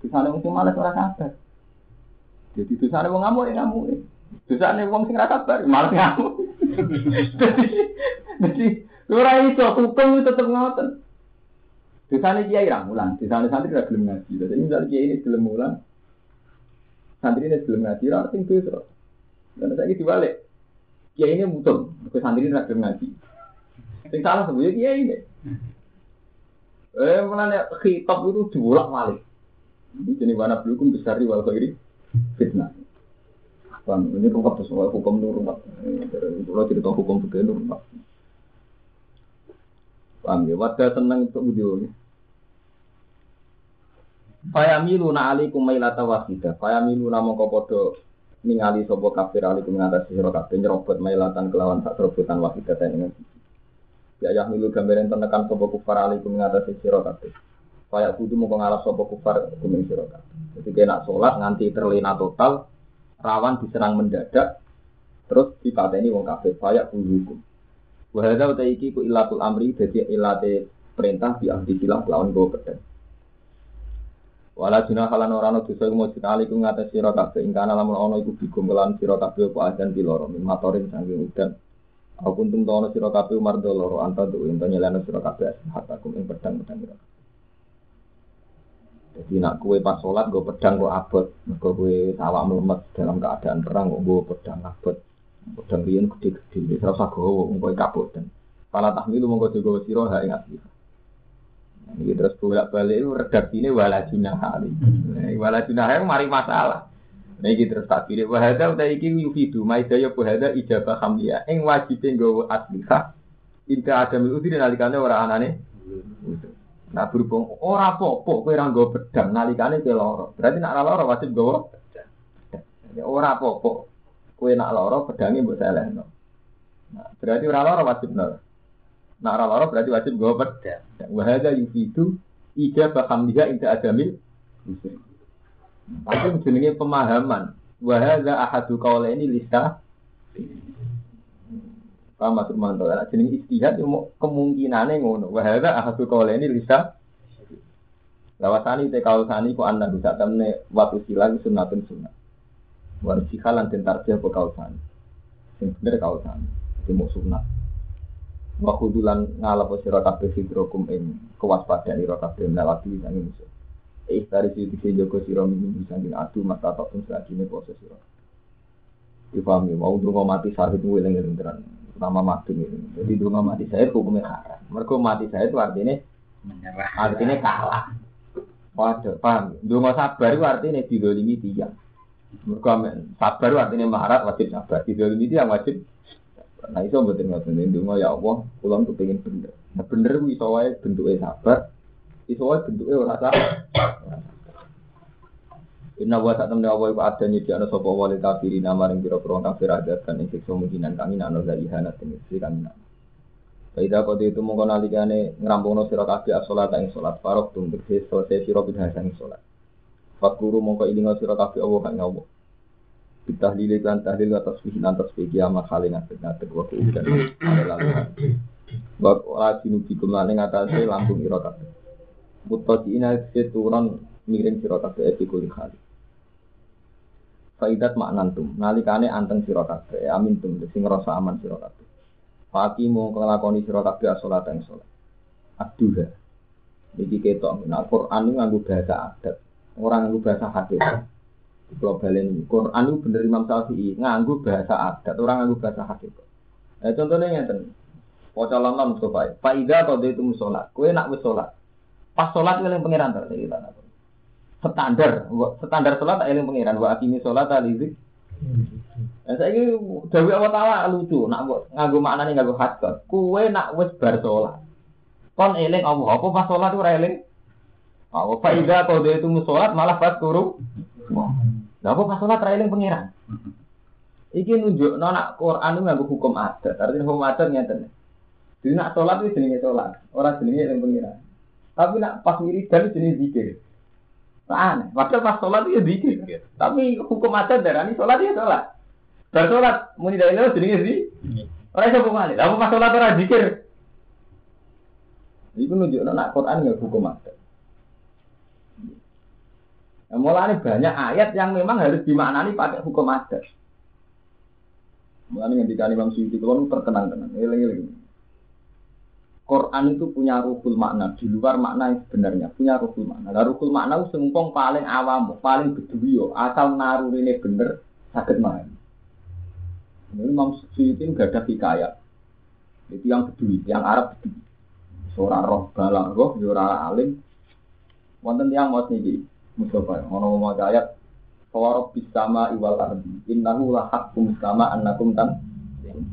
dosanya wong sing malas ora sabar. Jadi dosanya wong ngamuk ya ngamuk. Dosanya wong sing ora sabar malas ngamuk. Jadi ora iso hukum tetep ngoten. Dosanya kiai ra mulan, dosanya santri ra gelem ngaji. Jadi misalnya kiai ini gelem mulan, santri ini gelem ngaji, ora sing dosa. Dan saya dibalik. Kiai ini mutung, ke santri ra gelem ngaji. Sing salah sebenarnya kiai ini. Eh, mana khitab itu dibolak balik. Ini jenis mana belum besar di wal khairi fitnah. Kan ini rumah soal hukum nur rumah. Kalau cerita hukum nur rumah. Paham ya? Wadah tenang untuk video ini. Fayamilu na alikum mailata wasida. Fayamilu na mongko podo ningali sopo kafir alikum ngatasi sira kabeh nyerobot mailatan kelawan sak serobotan wasida dengan Ya yah milu gambaran tenekan sopo kufar alaikum ngatasi siro kabeh. Kayak kudu mau pengalas sopo kufar kuming siro kabeh. Jadi kena sholat nganti terlena total, rawan diserang mendadak, terus dipateni wong kabeh. Kayak kudu hukum. Wahada uta iki ku ilatul amri jadi ilate perintah di ahdi silah lawan go pedang. Wala junah halan ora ana dosa mau junah alaikum ngatasi sira kabeh ingkana lamun ana iku bigum kelan sira kabeh apa ajan piloro min matorin saking udan Aku untung tahu siro kafe umar doloro anta tuh untuk nyelana siro kafe hatakum ing pedang pedang siro. Jadi nak kue pas sholat gue pedang gue abot, gue kue sawah melemet dalam keadaan perang gue pedang abot, pedang rian gede-gede, terus aku gue gue kabut dan pala tahmilu mongko juga siro ha ingat. Ini terus bolak balik itu redaksi ini wala junah hari. Wala junah hari mari masalah. Nah iki terus tak pilih wahada udah iki yufidu maidaya wahada ijabah hamliya. Ing wajibnya nggawa aslika. Inta ada miluti nalikane ora anane. Nah berhubung ora apa-apa kowe ora nggawa pedang nalikane kowe lara. Berarti nak ora lara wajib nggawa Ya ora apa-apa. Kowe nak lara pedange mbok selehno. Nah, berarti ora lara wajib nol. Nak ora lara berarti wajib nggawa pedang. Wa hadza yufidu ijabah hamliha inda adamil. Tapi jenenge pemahaman. Wa hadza ahadu qaulaini lisa Paham maksud mantul. Lah jenenge istihad kemungkinane ngono. Wa hadza ahadu qaulaini lisa Lawasani te kausani ku anda bisa temne waktu silang sunatun sunat. Waris halan den tarjih apa kausani. Sing bener kausani. Mau sunat. Wa kudulan ngalap sira kabeh sidrokum ing kewaspadaan ira kabeh melati sang musuh. Dari situ si Joko Siro minum bisa gini adu mata tak pun lagi ini proses Siro. Dipahami mau dulu mati sahid gue lengan teran nama mati ini. Jadi dulu mati saya hukumnya haram. Mereka mati saya itu artinya menyerah artinya kalah. Waduh, paham? Dulu sabar itu artinya didolimi tiang. Mereka sabar itu artinya maharat wajib sabar. Didolimi tiang wajib. Nah itu betul nggak betul. Dulu ya Allah, pulang tuh pengen bener. Nah bener itu iso wae bentuknya sabar. Iso wae bentuknya ora sabar. Inna wa tak temen Allah iku ada nyedi ana sapa wali kafirin maring pira-pira kafir adat kan ing siksa mungkinan kami nak dari hanat ing sisi kami nak. Faida kode itu mongko nalikane ngrampungne sira kabeh as-salat ing salat farok tum tegese selesai sira bidah ing salat. Fakuru mongko ilinga sira kabeh Allah kang Allah. Bitahlil kan tahlil atas tasbih lan tasbih kiamat kali ngatek ngatek wa kuudan. Wa ajinu bikum lan ing atase lambung ira kabeh. Mutaqina seturan miring sira kabeh epi kuli kali. Faidat maknantum nalikane anteng sira kabeh amin tum sing ngrasa aman sira kabeh. Fati mau nglakoni sira kabeh salat ing salat. Abduha. Iki ketok nah Quran itu nganggo bahasa adat, orang nganggo bahasa hadis. Kalau balen Quran itu bener Imam Syafi'i nganggo bahasa adat, orang nganggo bahasa hadis. Nah, contohnya ngeten. Waca lamlam supaya Faida atau itu musolat. Kue nak musolat. Pas sholat yang pengiran tadi standar standar sholat tak eling pengiran wa akimi sholat alizik Nah, saya ini Dawi Allah Ta'ala lucu, nak nganggo maknane nganggo hadkot. Kue nak wis bar sholat. Kon eling Allah, apa pas sholat itu eling? Apa faida kalau dia itu sholat malah pas turu. Nah, apa pas sholat eling pengiran? Iki nunjuk nona Quran itu nganggo hukum adat. Artinya hukum adat ngeten. Jadi nak sholat itu jenenge sholat, orang jenenge eling pengiran. Tapi nak pas itu jenis zikir. Aneh. Padahal pas sholat itu zikir. Tapi hukum adat darah ini sholat ya sholat. Bar sholat muni dari lo jenenge sih. Orang iso bungane. Lah pas sholat ora zikir. Iku nunjukno nak Quran ya hukum adat. Nah, mulanya banyak ayat yang memang harus dimaknani pakai hukum adat. Mulanya ngendikan Imam Suyuti kalau terkenang tenang, eling-eling. Quran itu punya ruhul makna di luar makna yang sebenarnya punya ruhul makna. Nah, ruhul makna itu sengkong paling awam, paling beduyo, asal naruh ini bener sakit main. Ini Imam Suyuti gak ada hikayat. Itu yang bedui, yang Arab bedui. Seorang roh balang roh, seorang alim. Wonten yang mau nih Mustafa, ono mau ayat. Fawarob bisama iwal ardi, innahu la hakum sama annakum tan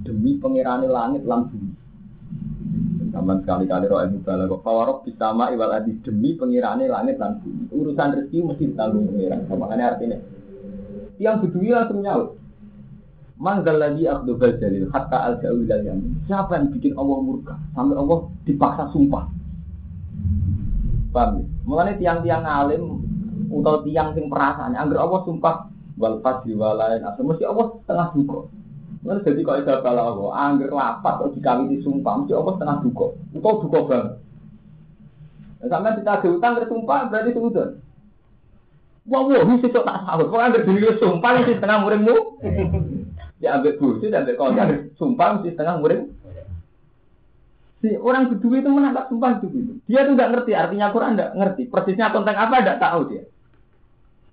demi pengirani langit lan bumi. Sama sekali-kali roh ilmu balago. Fawarob bisama iwal ardi demi pengirani langit lan bumi. Urusan rezeki mesti ditanggung pengiran. Makanya artinya yang bedui langsung nyaut. Manggal lagi Abdul Jalil hatta al jauh yamin. Siapa yang bikin Allah murka sampai Allah dipaksa sumpah? Paham? Mulanya tiang-tiang alim atau tiang sing perasaan, angger Allah sumpah wal fadli walain mesti Allah setengah duka. Mulanya jadi kok ada bala Allah, angger lapat atau dikawin sumpah, mesti Allah setengah duka. Atau duka banget. Nah, sampai kita ada utang sumpah berarti sudah. Wah, wah, ini sih tak sahur. Kok angger diri sumpah ini setengah muridmu? Ya ambil bucu dan ambil kontak, sumpah mesti setengah murid. Si orang kedua itu menangkap sumpah itu gitu. Dia tuh nggak ngerti artinya Quran nggak ngerti. Persisnya konteks apa nggak tahu dia.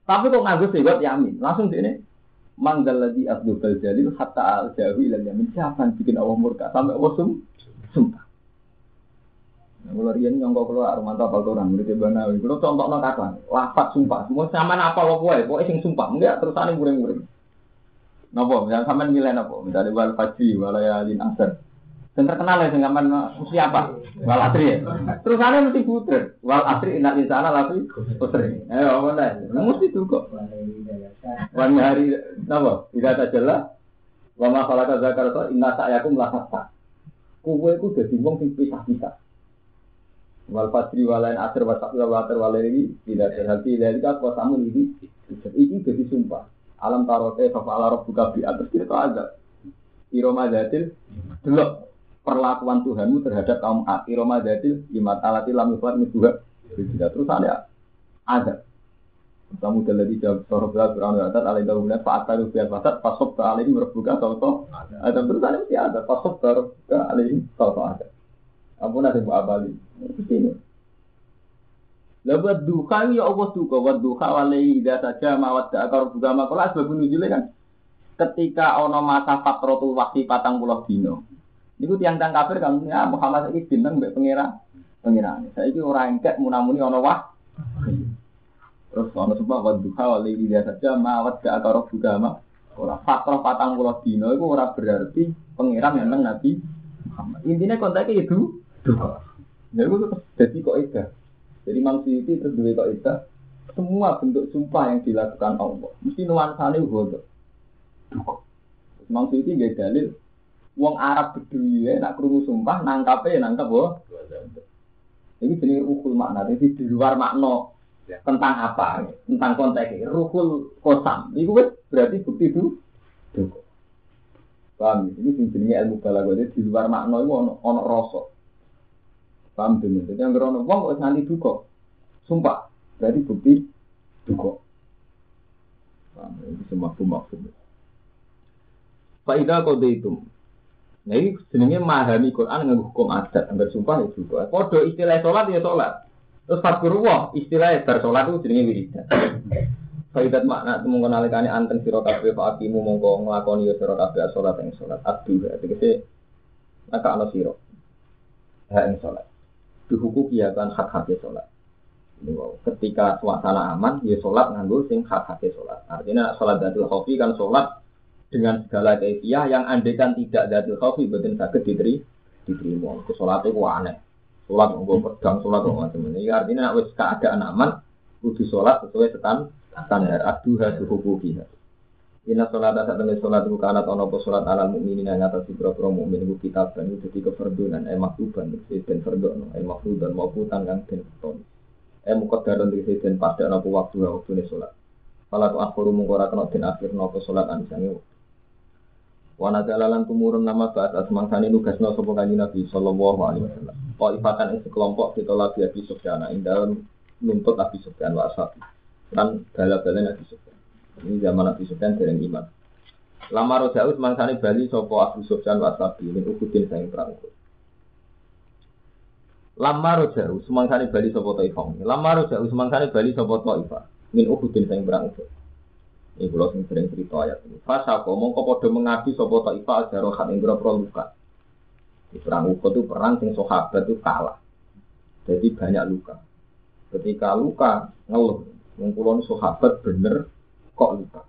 Tapi kok nganggo sewot yamin, langsung ini manggal lagi Abdul Jalil hatta al jawi ilan yamin siapa yang bikin Allah murka sampai Allah sum sumpah. Kalau rian nyongkok keluar rumah apa orang murid banawi. Kalau contoh no kata, lafat sumpah. Semua sama apa lo kue, kue sing sumpah. Enggak terus ane muring-muring. Nopo, yang sama nilai nopo. Misalnya wal fajri, wal yalin asar. Dan terkenal ya dengan mesti apa? Wal asri ya. Terus ane mesti puter. Wal asri inat insana lafi putri. Eh, apa nih? Mesti kok. Wan hari nopo? Tidak ada jelas. Wa ma khalaqa zakara inna sa'yakum la hatta. Kowe iku dadi wong sing pisah-pisah. Wal fajri walain asr wa sakra wa atar tidak terhati dari kau samu ini ini jadi sumpah. Alam tarote fa ala rabbuka bi atas kita ada. Iroma datil delok perlakuan Tuhanmu terhadap kaum A. Iroma datil lima talati lam yufat juga terus ada ada. Kamu telah dijawab soroh belas berani atas alai dalam bulan Pak Ataru biar pasat pasok ke alai berbuka toto ada terus ada mesti ada pasok ke alai toto ada. Ampun ada buat abali. Ini. Lebat duka ya Allah duka, buat duka walai tidak saja mawat gak akar juga makola sebab nujulnya kan. Ketika ono masa fatrotul waktu patang pulau dino, itu tiang tiang kafir kan ya Muhammad ini bintang mbak pengira pengira. Saya itu orang engkek munamuni ono wah. Terus ono sebab buat duka walai tidak saja mawat gak akar juga mak. Orang fatroh patang pulau dino itu orang berarti pengiran memang Nabi Muhammad. Intinya kontaknya itu duka. Ya itu tetap jadi kok itu. Jadi manusia itu terus dua kok itu. Semua bentuk sumpah yang dilakukan Allah mesti nuansanya bodoh. Duka. Manusia itu gak dalil. Wong Arab berdua ya, nak kerungu sumpah nangkapnya ya nangkap boh. Ini jenis rukul makna. Jadi di luar makna Ya. tentang apa, tentang konteks rukul kosam. Itu kan berarti bukti itu. Paham? Ini jenisnya ilmu balaghah. Jadi di luar makna itu ono ono rasa. Paham dulu. Jadi yang berono wong kok nganti duka. Sumpah. Berarti bukti duka. Paham? Ini semua maksud. Faidah kode itu. Nah ini jenenge memahami Quran dengan hukum adat. Angger sumpah ya juga. Podo istilah sholat ya sholat. Terus fadkurullah istilah bar sholat itu jenenge wiridan. Faidat makna temu kenalikane anten sira kabeh fa akimu mongko nglakoni ya salat ing salat adu tegese maka ana sira ha ing salat dihukum ya kan hak hak salat Ini wow. ketika suasana aman ya salat nganggo sing hak hak salat artinya salat datul khofi kan salat dengan segala kefiah yang andekan tidak datul khofi betul sakit diteri diterima. Ke salat itu aneh. Salat nggo pedang salat kok macam ini artinya nek wis keadaan aman kudu salat sesuai setan standar aduha suhukukiha Inna sholat saat tenis sholat itu kanat ono po sholat alal mukminin yang atas ibro pro mukmin itu kitab dan itu jadi keferdunan eh maktuban itu dan ferdono eh maktuban mau putan kang den ton eh mukot daron di sini pada nopo waktu waktu ini sholat kalau tuh akhir mengkora kena den akhir nopo sholat anisannya Wana jalalan tumurun nama bahas asmangsani nugas no sopo kanji nabi sallallahu alaihi wasallam. Kau ifatan isi kelompok kita lagi Abi Sufyan ing dalam nuntut Abi Sufyan wa ashabi kan bala-bala Nabi Sufyan. Ini zaman Nabi Sufyan dereng iman. Lama rojau semangsane Bali sopo Abu Sufyan wa ashabi min ukudin sayang perang. Lama rojau semangsane Bali sopo Taifah. Lama rojau semangsane Bali sopo Taifah min ukudin sayang perang. Ini kalau sing sering cerita ayat ini. Fasa kok mongko podo mengadu sopo Taifah ajar rohat ing pro luka. Di perang Uhud itu perang sing sahabat itu kalah. Jadi banyak luka. Ketika luka ngeluh, ngkulon sahabat bener kok luka.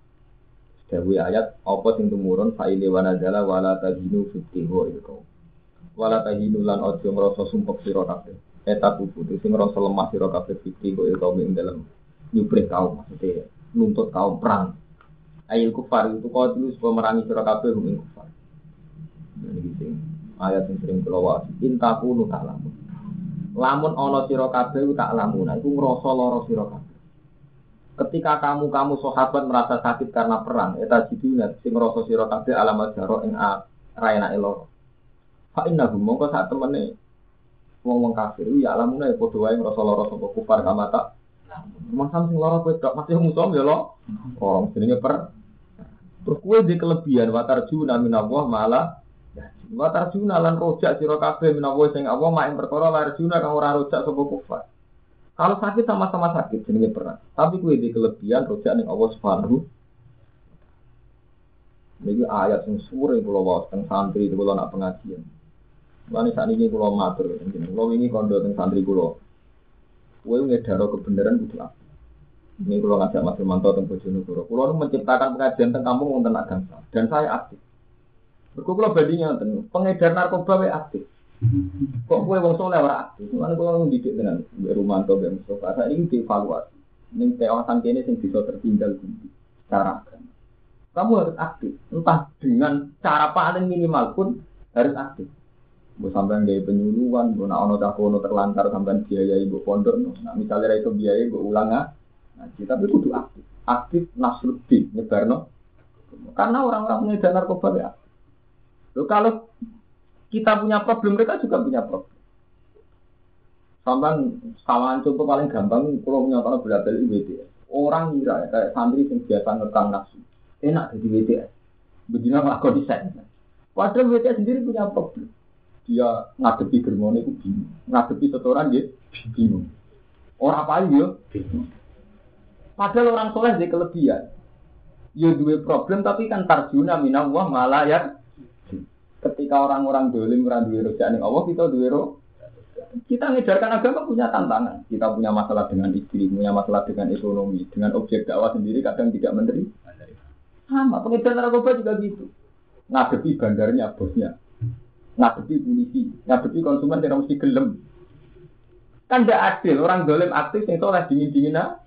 Dawi ayat apa sing tumurun faile wa tahinu fitti wa ilko. Wala tahinu lan ojo ngrasa sumpek sira kabeh. Eta putu sing ngrasa lemah sira kabeh fitti wa ilko ing dalem nyuprih kaum maksudnya nuntut kaum perang. Ayil kufar itu kau dulu supaya merangi kabeh hum ing kufar. Sing ayat yang sering kula wae. Intaku nu tak lamun. Lamun ana sira kabeh tak lamun. Iku ngrasa lara sira kabeh. Ketika kamu kamu sahabat merasa sakit karena perang, eta jiduna sing ngrasa sira kabeh alamat jaro ing raina elo. Fa innahum mongko sak temene wong-wong kafir ya alamuna ya padha wae ngrasa lara sapa kufar kamata. Masam sing lara kowe tok masih musuh ya lo. Orang jenenge per Terus kue di kelebihan watar juna minallah malah watar juna lan rojak sira kabeh minallah sing Allah mak ing perkara lar juna kang ora rojak sapa kufar. Kalau sakit sama-sama sakit jenenge perang. Tapi kue di kelebihan rojak ning Allah Subhanahu Ini ayat yang suwe kalau bawa tentang santri itu kalau nak pengajian. Lalu saat ini kulo matur, kulo ini kondo tentang santri kulo. Kue ngedaro kebenaran kudu apa? Ini kulo ngajak Mas Firmanto tentang Bojonegoro. Kulo menciptakan pengajian tentang kampung tentang agama dan saya aktif. Berku kulo bandingnya tentang pengedar narkoba we aktif. Kok kue wong soleh ora aktif? Mana kulo didik dengan Rumanto dan Mustafa. Saya ini dievaluasi. Ini kawasan kene sing bisa tertinggal di cara. Kamu harus aktif, entah dengan cara paling minimal pun harus aktif. Bu sampean gaya penyuluhan, bu nak ono cakono terlantar sampean biaya ibu pondok, nah misalnya itu biaya ibu ulang ah, ngaji, tapi kudu aktif, aktif nasruddin nyebarno. Karena orang-orang pengedar narkoba ya. Loh, kalau kita punya problem, mereka juga punya problem. Sampai samaan contoh paling gampang, kalau menyatakan berat dari WTS. Orang ngira ya, kayak santri yang biasa ngekang nafsu. Enak jadi WTS. Begini nggak desain. Padahal WTS sendiri punya problem dia ngadepi germone itu bingung. Ngadepi setoran dia bingung. Orang apa ya? Padahal orang soleh dia kelebihan. Ya dua problem tapi kan tarjuna minallah malah ya. Ketika orang-orang dolim orang dua rojak Allah kita dua roh. Kita ngejarkan agama punya tantangan. Kita punya masalah dengan istri, punya masalah dengan ekonomi, dengan objek dakwah sendiri kadang tidak menteri. Sama, pengedar narkoba juga gitu. Ngadepi bandarnya, bosnya ngadepi polisi, ngadepi konsumen tidak mesti gelem. Kan tidak adil, orang dolim aktif yang soleh dingin dingin ah,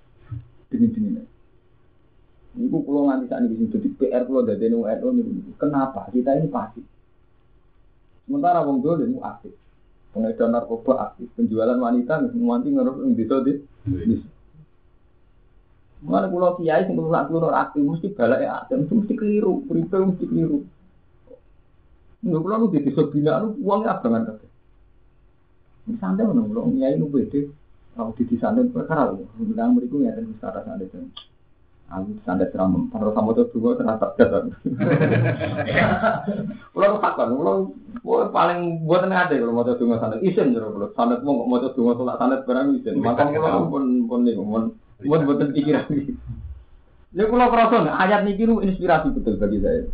dingin dingin. Ini pulau nganti saat ini jadi PR pulau dari NU ini. Kenapa kita ini pasti? Sementara wong dolim aktif, pengedar narkoba aktif, penjualan wanita nganti ngeruk yang bisa di. Mana pulau kiai sing kulo aktif mesti balak ya, mesti keliru, beripe mesti keliru. Nggak nu di desa bina nu uangnya abangan kabeh. Santai mana pulau nyai nu beda. Kalau di santai perkara lu, bilang beriku ya dan wisata santai. Aku santai seram, kalau kamu tuh dua terasa dasar. Pulau takkan, pulau paling buat tengah deh kalau mau tuh dua santai. Isen jero pulau santai mau mau tuh dua tolak santai barang isen. Maka pulau pun pun nih, pun pun buatan pikiran. Ini pulau perasaan ayat ini inspirasi betul bagi saya.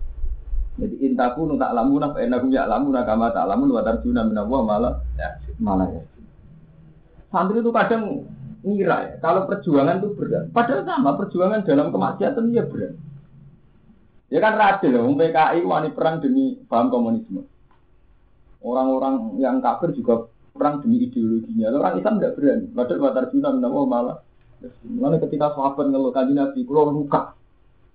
Jadi intaku nu tak lamun apa enakum ya lamun kama tak lamun wa tarjuna Allah malah ya malah ya. Santri itu kadang ngira ya, kalau perjuangan itu berat. Padahal sama perjuangan dalam kemaksiatan ya berat. Ya kan radil ya, PKI wani perang demi paham komunisme. Orang-orang yang kafir juga perang demi ideologinya. Orang Islam tidak berani. Padahal wa tarjuna Allah malah. Mulai ketika sahabat ngeluh kanji Nabi, kalau luka,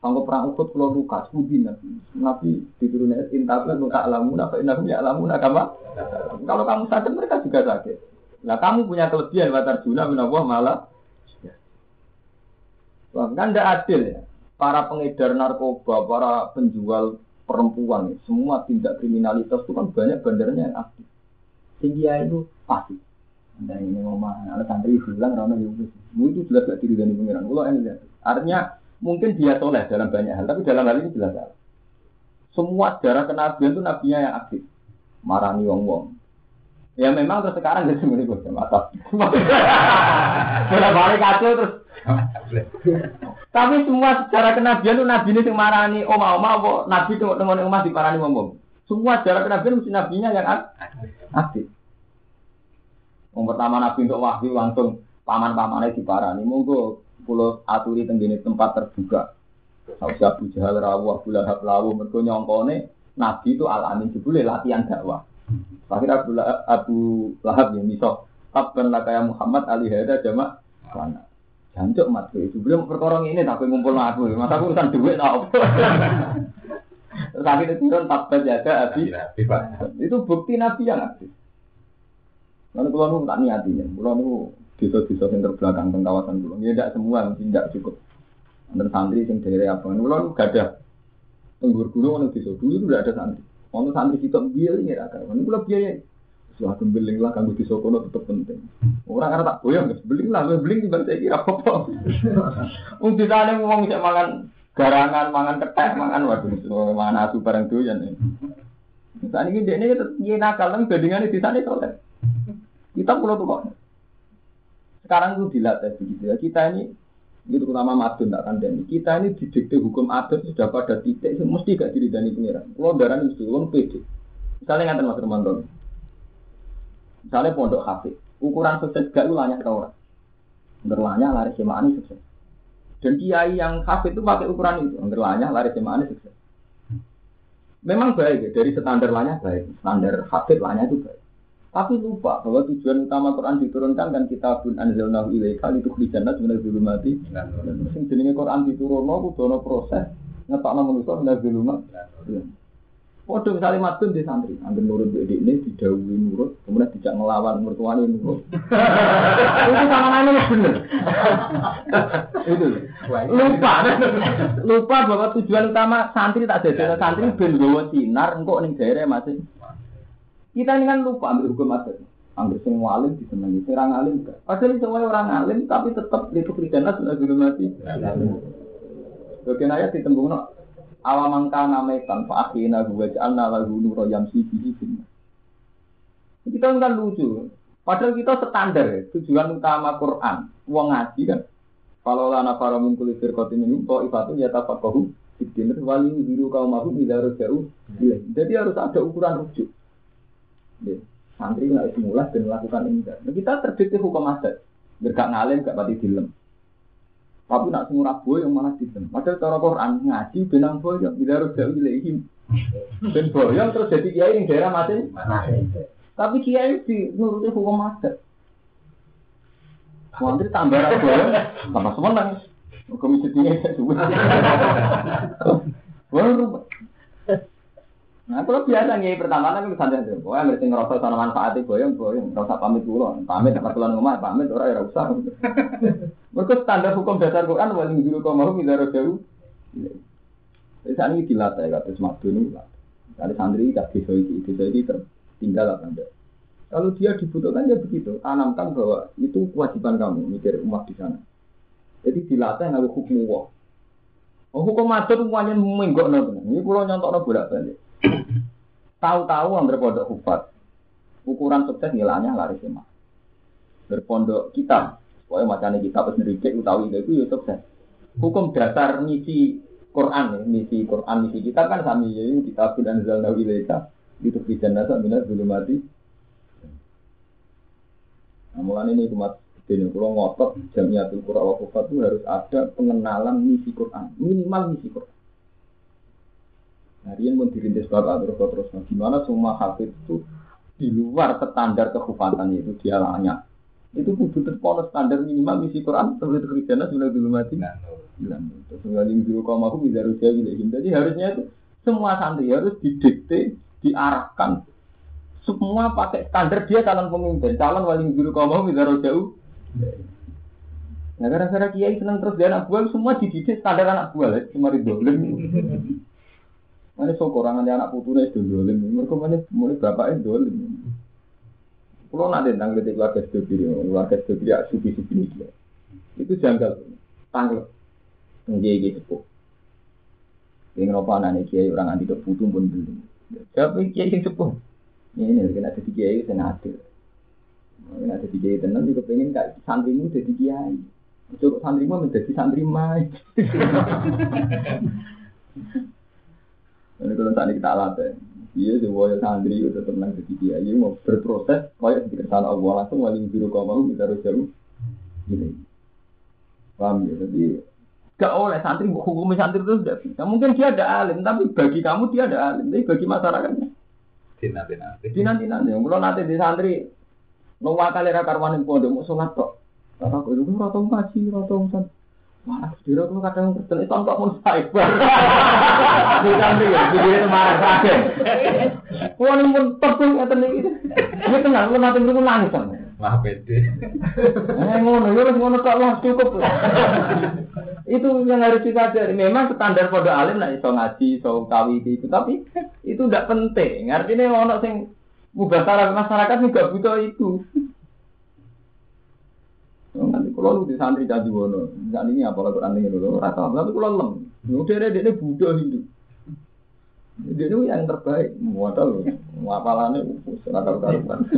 Sangko perang Uhud kalau luka, sudi nabi. Nabi diturunkan intablah luka alamun apa inahum ya alamun agama. Kalau kamu sakit mereka juga sakit. Nah kamu punya kelebihan watar juna minallah malah. Wah, kan tidak adil ya. Para pengedar narkoba, para penjual perempuan, semua tindak kriminalitas itu kan banyak bandarnya yang aktif. Tinggi itu pasti. Anda ini ngomong, ada santri bilang, rana itu, itu jelas gak diri dari pengiran. Kalau ini artinya Mungkin dia soleh dalam banyak hal, tapi dalam hal ini jelas salah. Semua sejarah kenabian itu nabinya yang aktif. Marani wong wong. Ya memang terus sekarang jadi semuanya gue. Sudah balik kacau terus. Tapi semua sejarah kenabian itu nabi ini yang marani oma oma apa nabi itu dengan umat di parani wong Semua sejarah kenabian mesti nabinya yang aktif. Yang pertama nabi untuk wahyu langsung paman-pamannya di parani. Monggo pulau aturi tenggine tempat terbuka. Sausya Abu Jahal rawu Abu Lahab lawu mergo nyongkone Nabi itu al amin jebule latihan dakwah. Akhirnya Abu, Abu Lahab yang miso Tabban lakaya Muhammad ali hada jamak mana. Jancuk mat itu belum perkorong ini tapi ngumpul aku. Masa aku urusan duit apa? Terus akhirnya turun tabbat jaga abi. Itu bukti Nabi yang aktif. Lalu kalau nu tak niatinya, kalau nu desa-desa yang terbelakang tentang kawasan pulau. Ya tidak semua tidak cukup. Antar santri yang dari apa? Pulau gak ada. Tenggur gunung ono desa dulu itu tidak ada santri. Ono santri kita biaya ini ada. Ono pulau biaya. Suatu beling lah kanggo desa kono tetap penting. Orang karena tak boyong, beling lah, beling juga saya kira apa. Wong desa ada ngomong bisa makan garangan, mangan ketek, mangan waduh, mangan asu bareng doyan. Saat ini dia ini dia nakal, bandingannya di sana soleh. Kita pulau tuh kok. Sekarang itu dilatih begitu ya. Kita ini itu terutama madun tak kandani. Kita ini didikte hukum adat sudah pada titik mesti gak diri dari pengiran. Kalau darah itu orang pede. Misalnya ngantar Mas Romanto. Misalnya pondok hafid, ukuran sukses gak itu tau orang. Berlanya lari semani sukses. Dan kiai yang hafid itu pakai ukuran itu, berlanya lari semani sukses. Memang baik ya, dari standar lanya baik, standar hafid lanya itu baik. Tapi lupa bahwa tujuan utama Quran diturunkan kan kita pun anzalnahu ilaika sebenarnya dulu mati. Sing jenenge Quran diturunno kudu ana proses ngetokno manusa benar dulu mati. Waduh misalnya matun di santri, ambil nurut di ini didahului nurut, kemudian tidak ngelawan mertuanya nurut. itu sama namanya bener. itu lupa, lupa bahwa tujuan utama santri tak jadi santri ben gawa sinar, engkau ning daerah masih. Kita ini kan lupa ambil hukum adat. Ambil semua alim disenangi, orang alim enggak. Padahal semua orang alim tapi tetap itu kristana sudah dulu mati. Bagian ayat ditembung no, awamang kana metan fa akhina huwa ja'alna lahu nura yamsi bihi Kita kan lucu. Padahal kita standar ya, tujuan utama Quran. Wong ngaji kan. Kalau lana para min kulli firqatin minhum ta'ifatu yatafaqahu fiddin wali biru qaumahu idza jauh. Jadi harus ada ukuran rujuk. Ya. Santri nggak mulai dan melakukan ini. Nah, kita terdikti hukum adat. Gak ngalim, gak pati dilem. Tapi nak semua boy yang malah dilem. Padahal cara Quran ngaji benang boyong. Bila harus jauh ilahim. Dan boyong terus jadi kiai yang daerah masing. Tapi kiai di nuruti hukum adat. Santri tambah boyong, tambah semenang. Komisi tinggi ya juga. Wah, Nah, kalau biasa nih pertama kan santai aja. Pokoknya ngerti ngerasa sana manfaatnya boyong boyong. Nggak usah pamit dulu. Pamit dapat keluar rumah, pamit orang ya usah. Mereka standar hukum dasar Quran wali dulu kau mau minta jauh. Jadi saat ini dilatih kata semadu ini. Dari santri tak bisa ini, bisa ini tertinggal apa enggak. Kalau dia dibutuhkan ya begitu. Tanamkan bahwa itu kewajiban kamu mikir umat di sana. Jadi dilatih ngaku hukum wah. Oh, hukum adat semuanya menggok nabi. Ini pulau nyontok nabi bolak balik. Tahu-tahu yang berpondok hufat, ukuran sukses nilainya lari sema. Berpondok kitab, pokoknya macamnya kitab sendiri, utawi itu ya sukses. Hukum dasar misi Quran, ya, misi Quran, misi kitab kan sami ya, kitab dan zalna wilayah itu bisa nasa minat dulu mati. Nah, ini umat jadi kalau ngotot jamiatul Quran wa itu harus ada pengenalan misi Quran, minimal misi Quran. Nah, dia pun dirintis bapak terus terus. Nah, gimana semua hafid itu di luar standar kehufatan itu dia layak. Itu kudu terpono standar minimal misi Quran seperti kerjanya sudah dulu mati. Bilang terus nggak dulu kaum aku bisa rusia gitu. Jadi harusnya itu semua santri harus didikte, diarahkan. Semua pakai standar dia calon pemimpin, calon wali guru kaum aku bisa jauh. Nah gara-gara kiai senang terus dia anak buah semua dididik standar anak buah lah, cuma. Mana sokorangan anak putune itu dolim. Mereka mana mulai bapak itu dolim. Kalau nak tentang ketika keluarga studi, keluarga studi ya suki suki ini Itu janggal, tanggal, nggih gitu sepuh. Yang apa anak kiai orang anti kebutuh pun belum. Tapi kiai yang sepuh. Ini kena jadi kiai itu adil. Kena jadi kiai tenan juga pengen kak santrimu jadi kiai. Cukup santrimu menjadi santri mai. Ini kalau tadi kita latih, iya sebuah santri itu tetap nang jadi dia, iya mau berproses, kayak di kesalahan Allah langsung wali biru kau mau kita harus jauh, gini. Paham ya? Jadi gak oleh santri hukum santri itu sudah bisa. Mungkin dia ada alim, tapi bagi kamu dia ada alim, tapi bagi masyarakatnya. Nanti nanti. Di nanti nanti. Kalau nanti di santri, nunggu kali rakarwan yang pondok mau sholat kok. Kata aku itu rata ngaji, rata santri. Wah, dira tuh kadang kerja itu kok mau cyber. Bukan dia, dia marah sakit. Wah, ini pun terpun kata nih. Ini tenang, lu nanti lu nangis. Wah, pede. Eh, ngono, ya ngono kok wah cukup. itu yang harus kita cari. Memang standar pada alim lah iso ngaji, iso kawi itu, tapi itu tidak penting. Artinya ono sing mubah masyarakat juga butuh itu. Nanti kalau lu di santri jadi wono, saat ini apa lagu aneh dulu, rata. Tapi kalau lem, udah ada dia Buddha Hindu. Dia itu yang terbaik, modal, wapalannya seragam karutan.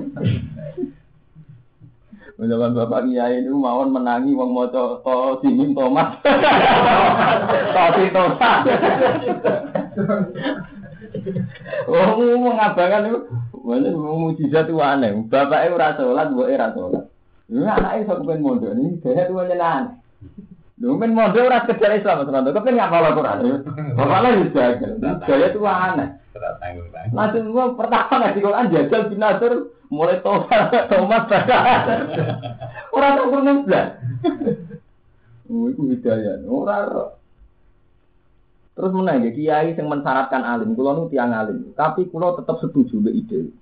Menjalan bapak kiai itu mawon menangi wong mau to simin tomat, to si tosa. Oh, mengabangan itu Mana mujizat aneh. Bapaknya ora sholat, buat ora sholat. Ini anaknya iso kepen mondok ini, dia itu aneh. Lu men mondok ora sekedar Islam, Mas Rondo. Kepen ngapal Al-Qur'an. Bapaknya juga jagal. Gaya itu aneh. Tidak tanggung tanggung. Langsung gua pertama ngaji Quran jajal bin Nasr mulai tobat tomat Ora tau kurang blas. Oh, itu hidayah. Ora ora. Terus menang ya kiai yang mensyaratkan alim, kulo nu tiang alim, tapi kulo tetap setuju be ide.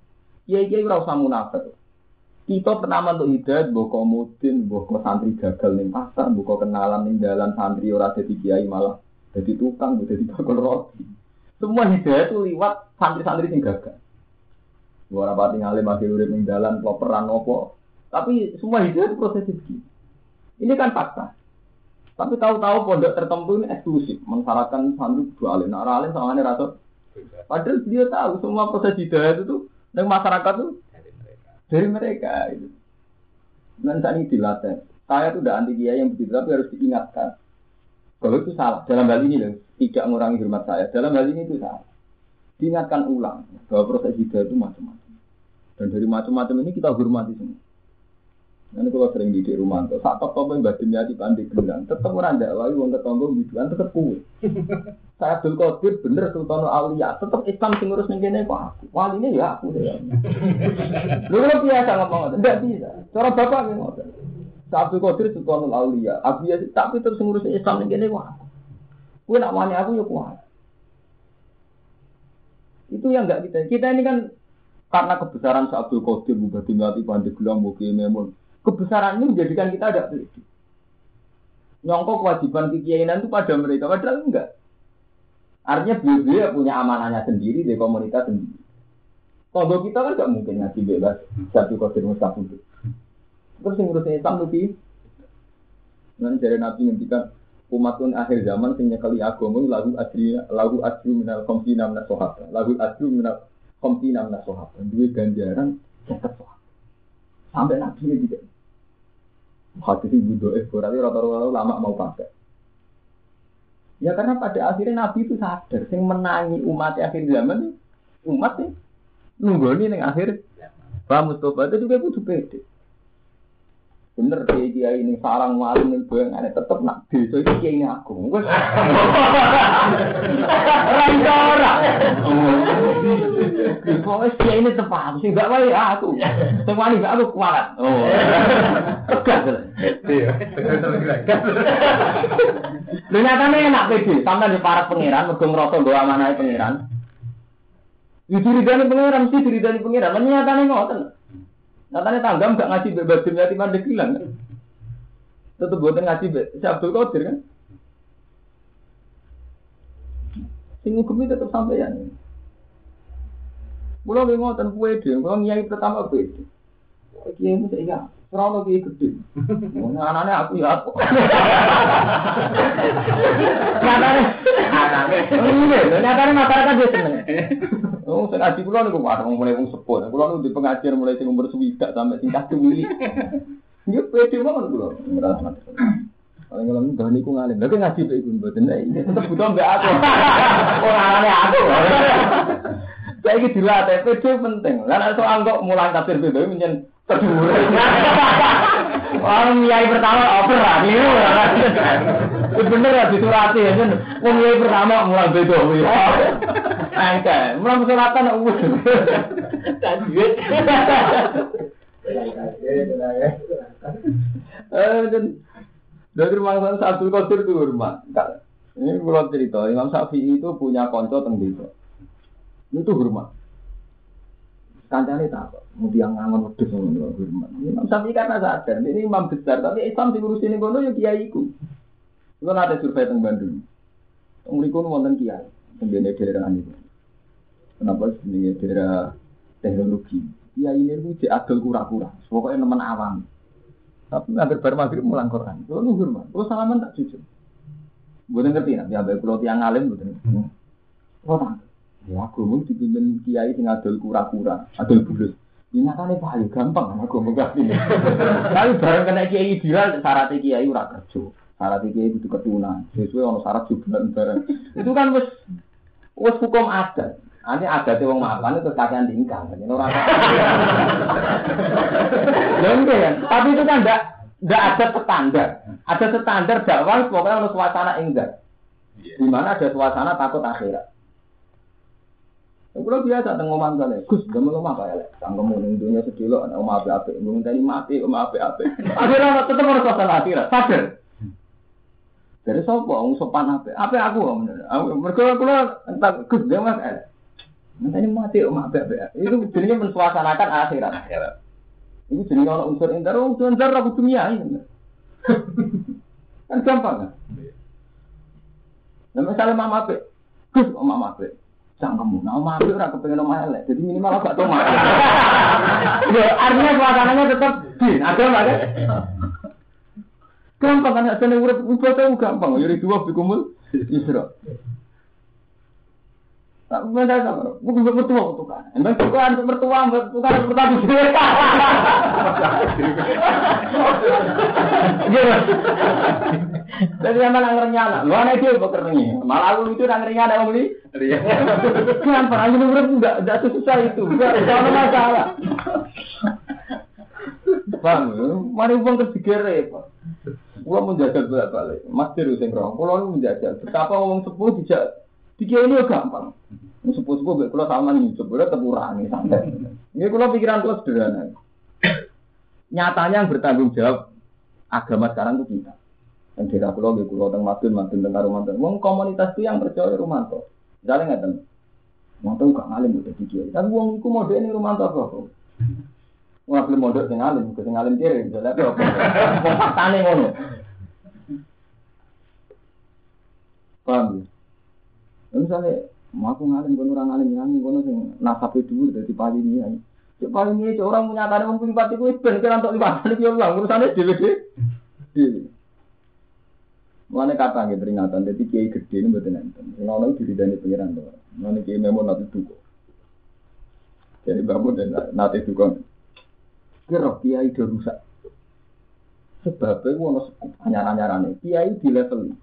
Kiai kiai ora usah munafik. Kita pertama untuk hidayat, mbok komudin, mbok santri gagal ning pasar, mbok kenalan ning dalan santri ora dadi kiai malah jadi tukang, dadi bakul roti. Semua hidayah itu lewat santri-santri sing gagal. Ora pati ngalim akhir urip ning dalan kloperan opo. Tapi semua hidayah itu proses begini. Ini kan fakta. Tapi tahu-tahu pondok tertentu ini eksklusif, mensyaratkan santri dua alim. Nah, alim sama ini rasa. Padahal dia tahu semua proses hidayah itu dan masyarakat tuh Dari mereka. itu. Dan saat ini dilatih. Saya tuh udah anti kiai yang begitu, tapi harus diingatkan. Kalau itu salah, dalam hal ini loh, tidak mengurangi hormat saya. Dalam hal ini itu salah. Diingatkan ulang bahwa proses hidayah itu macam-macam. Dan dari macam-macam ini kita hormati semua. Nanti kalau sering di rumah, tuh saat top yang batin di pandai gelang, tetap orang dakwah, wong ketonggo biduan tetap kue. Saya Abdul Qadir bener Sultan Aulia, tetap Islam sing ngurus ning kene kok aku. Wali ini ya aku deh. Lu kan biasa ngomong enggak bisa. Cara bapak nggih ngoten. Saya Abdul Qadir Sultan Aulia, aku ya tapi terus ngurus Islam ning kene kok aku. Kuwi nak wani aku ya kuat. Itu yang enggak kita. Kita ini kan karena kebesaran Sa Abdul Qadir Bupati Ngati Pandeglang Mugi Memun. Kebesaran ini menjadikan kita ada pede. Nyongkok kewajiban kekiainan itu pada mereka, padahal enggak. Artinya beliau punya amanahnya sendiri di komunitas sendiri. Kalau kita kan nggak mungkin ngaji bebas satu kodir mustahil. Terus yang ngurusin Islam lebih. Nanti dari Nabi ngendikan umatun akhir zaman sing nyekeli agama lagu asri lagu asri minal komsina minal sohaba lagu asri minal komsina minal sohaba dua ganjaran sohaba sampai Nabi ini juga hadis ibu doa berarti rata-rata lama mau pakai Ya karena pada akhirnya Nabi itu sadar, sing menangi umat akhir zaman umat sih nunggu nih akhir Pak Mustafa itu juga kudu pede. Bener dia dia ini sarang maling gue aneh tetep nak desa itu kiai ini aku. Gue Rangkora. Pokoknya kiai ini tepat sih gak baik aku. Sing wani gak aku kualat. Oh. Tegas. Iya. Lu nyatanya enak pede, sampai di para pangeran, mergo ngerasa bahwa amanah pangeran. Di diridani pangeran, mesti diridani pangeran. Tapi nyatanya ngoten. Nyatanya tanggam gak ngasih bebas dunia di mandek bilang kan. Tetep buatan ngasih bebas. Si Abdul Qadir kan. Sing hukum tetep sampeyan. Kulo nggih ngoten pede, kulo nyai pertama pede. Kiai mu saya Ora ono kiai gede. Anane aku ya aku. Nyatane anane. Iya, nyatane masyarakat dia seneng. Oh, sing ngaji kula niku wae mulai wong sepuh. Kula niku di pengajian mulai sing umur swidak sampai sing kadung wili. Nggih pede mawon kula. Paling kalau enggak niku ngalim. Lha ngaji pe iku mboten. Tetep butuh mbek aku. Ora anane aku. Saya ini dilatih, pede penting. Lah soal kok mulang tafsir beda menyen kedua. Orang kiai pertama over lah, ini Itu bener ya disurati ya kan. Wong kiai pertama mulang beda. Engke, mulang suratan uwes. Tajwid. Eh, dan dari rumah Abdul Qadir itu rumah. Ini kalau cerita, Imam Syafi'i itu punya konco desa. Itu hormat. Kancane tak kok, mau tiang ngangon wedhus ngono hormat. Imam Syafi'i karena sadar, ini imam besar, tapi Islam sing ngurusin kono ya kiai iku. Itu ada survei teng Bandung. Teng mriku wonten kiai, teng daerah ini. Kenapa jenenge daerah teknologi? Kiai ini ku cek adol kura-kura, pokoknya nemen awam. Tapi hampir bar maghrib mulang Quran. Kulo nu hormat, kulo salaman tak jujur. Bukan ngerti, nanti ambil kulo tiang alim, bukan. Kulo tak Ya aku mau dipimpin kiai sing adol kura-kura, adol bulus. Ini nyatanya paling gampang aku mau ini. Tapi bareng kena kiai viral, syaratnya kiai ora kerja. Syaratnya kiai itu ketunan. Sesuai ono syarat juga bareng. Itu kan wes wes hukum adat. Nanti ada wong mapan itu kakean tingkang. Jadi orang. Ya enggak ya. Tapi itu kan enggak enggak ada standar. Ada standar dakwah pokoknya untuk suasana enggak. Iya. Di mana ada suasana takut akhirat. Kalau biasa tengok omah kali, Gus, gak mau omah kayak lek, tanggung ning dunia sedilo, ana omah ape ape, ngomong tadi mati, omah ape ape. Akhirnya tetap harus suasana akhirat, sadar. Dari sopo, sopan ape, ape aku, mereka kula entah Gus, dia mas. Nanti mati ape ape. Itu jadinya mensuasanakan akhirat. Itu jadi kalau unsur intar, oh, unsur intar aku dunia ini. kan gampang kan? Nah, misalnya mama ape, Gus, oh, mama ape. Cangkemmu, nah mama ape ora kepengen omah elek. Jadi minimal agak tau mah. Ya, artinya suasananya tetap din, ada nggak kan? Gampang kan, asal urip ibadah gampang. Yuri dua bikumul isra. Tak benda sama, bukan mertua untuk kan. Emang bukan mertua, bukan mertua sendiri. Gitu. Jadi emang nang renyana, lu anak dia bekerja Malah aku itu nang renyana mau beli. Iya. Gampang, aja urip enggak enggak susah itu. Enggak ada masalah. Bang, mari uang ketiga repot. Gua menjajal bolak balik, masih sing rong. Lu menjajal, betapa ngomong sepuh tidak tiga ini gampang. Sepuh sepuh, gue kalau sama nih, sebenarnya terkurangi santai. Ini kalau pikiran gue sederhana. Nyatanya yang bertanggung jawab agama sekarang itu kita. Dan kira kulo, gue kulo teng madun, madun teng karo madun. Wong komunitas itu yang percaya Rumanto. Misalnya nggak tahu. Rumanto gak ngalim udah dikiai. Tapi wong itu mode ini Rumanto apa? Wong belum mondok sing alim, ke sing alim kiri, misalnya apa? Faktane ngono. Paham ya? Ya, Misalnya, mau aku ngalim, kono orang ngalim, ngalim, kono sing nasab itu dari paling ini. ya. Cek paling ini, cek orang menyatakan wong lipat itu, ben kira untuk lipat, ini ulang, urusannya dewe. Mulane kata nggih peringatan, jadi kiai gede ini betul enten. Sing ono diri dari pengiran to. Mulane kiai memang nanti duko. Jadi bangun dan nanti duko. Kira kiai udah rusak. Sebabnya ono sekup anyar-anyarane. Kiai di level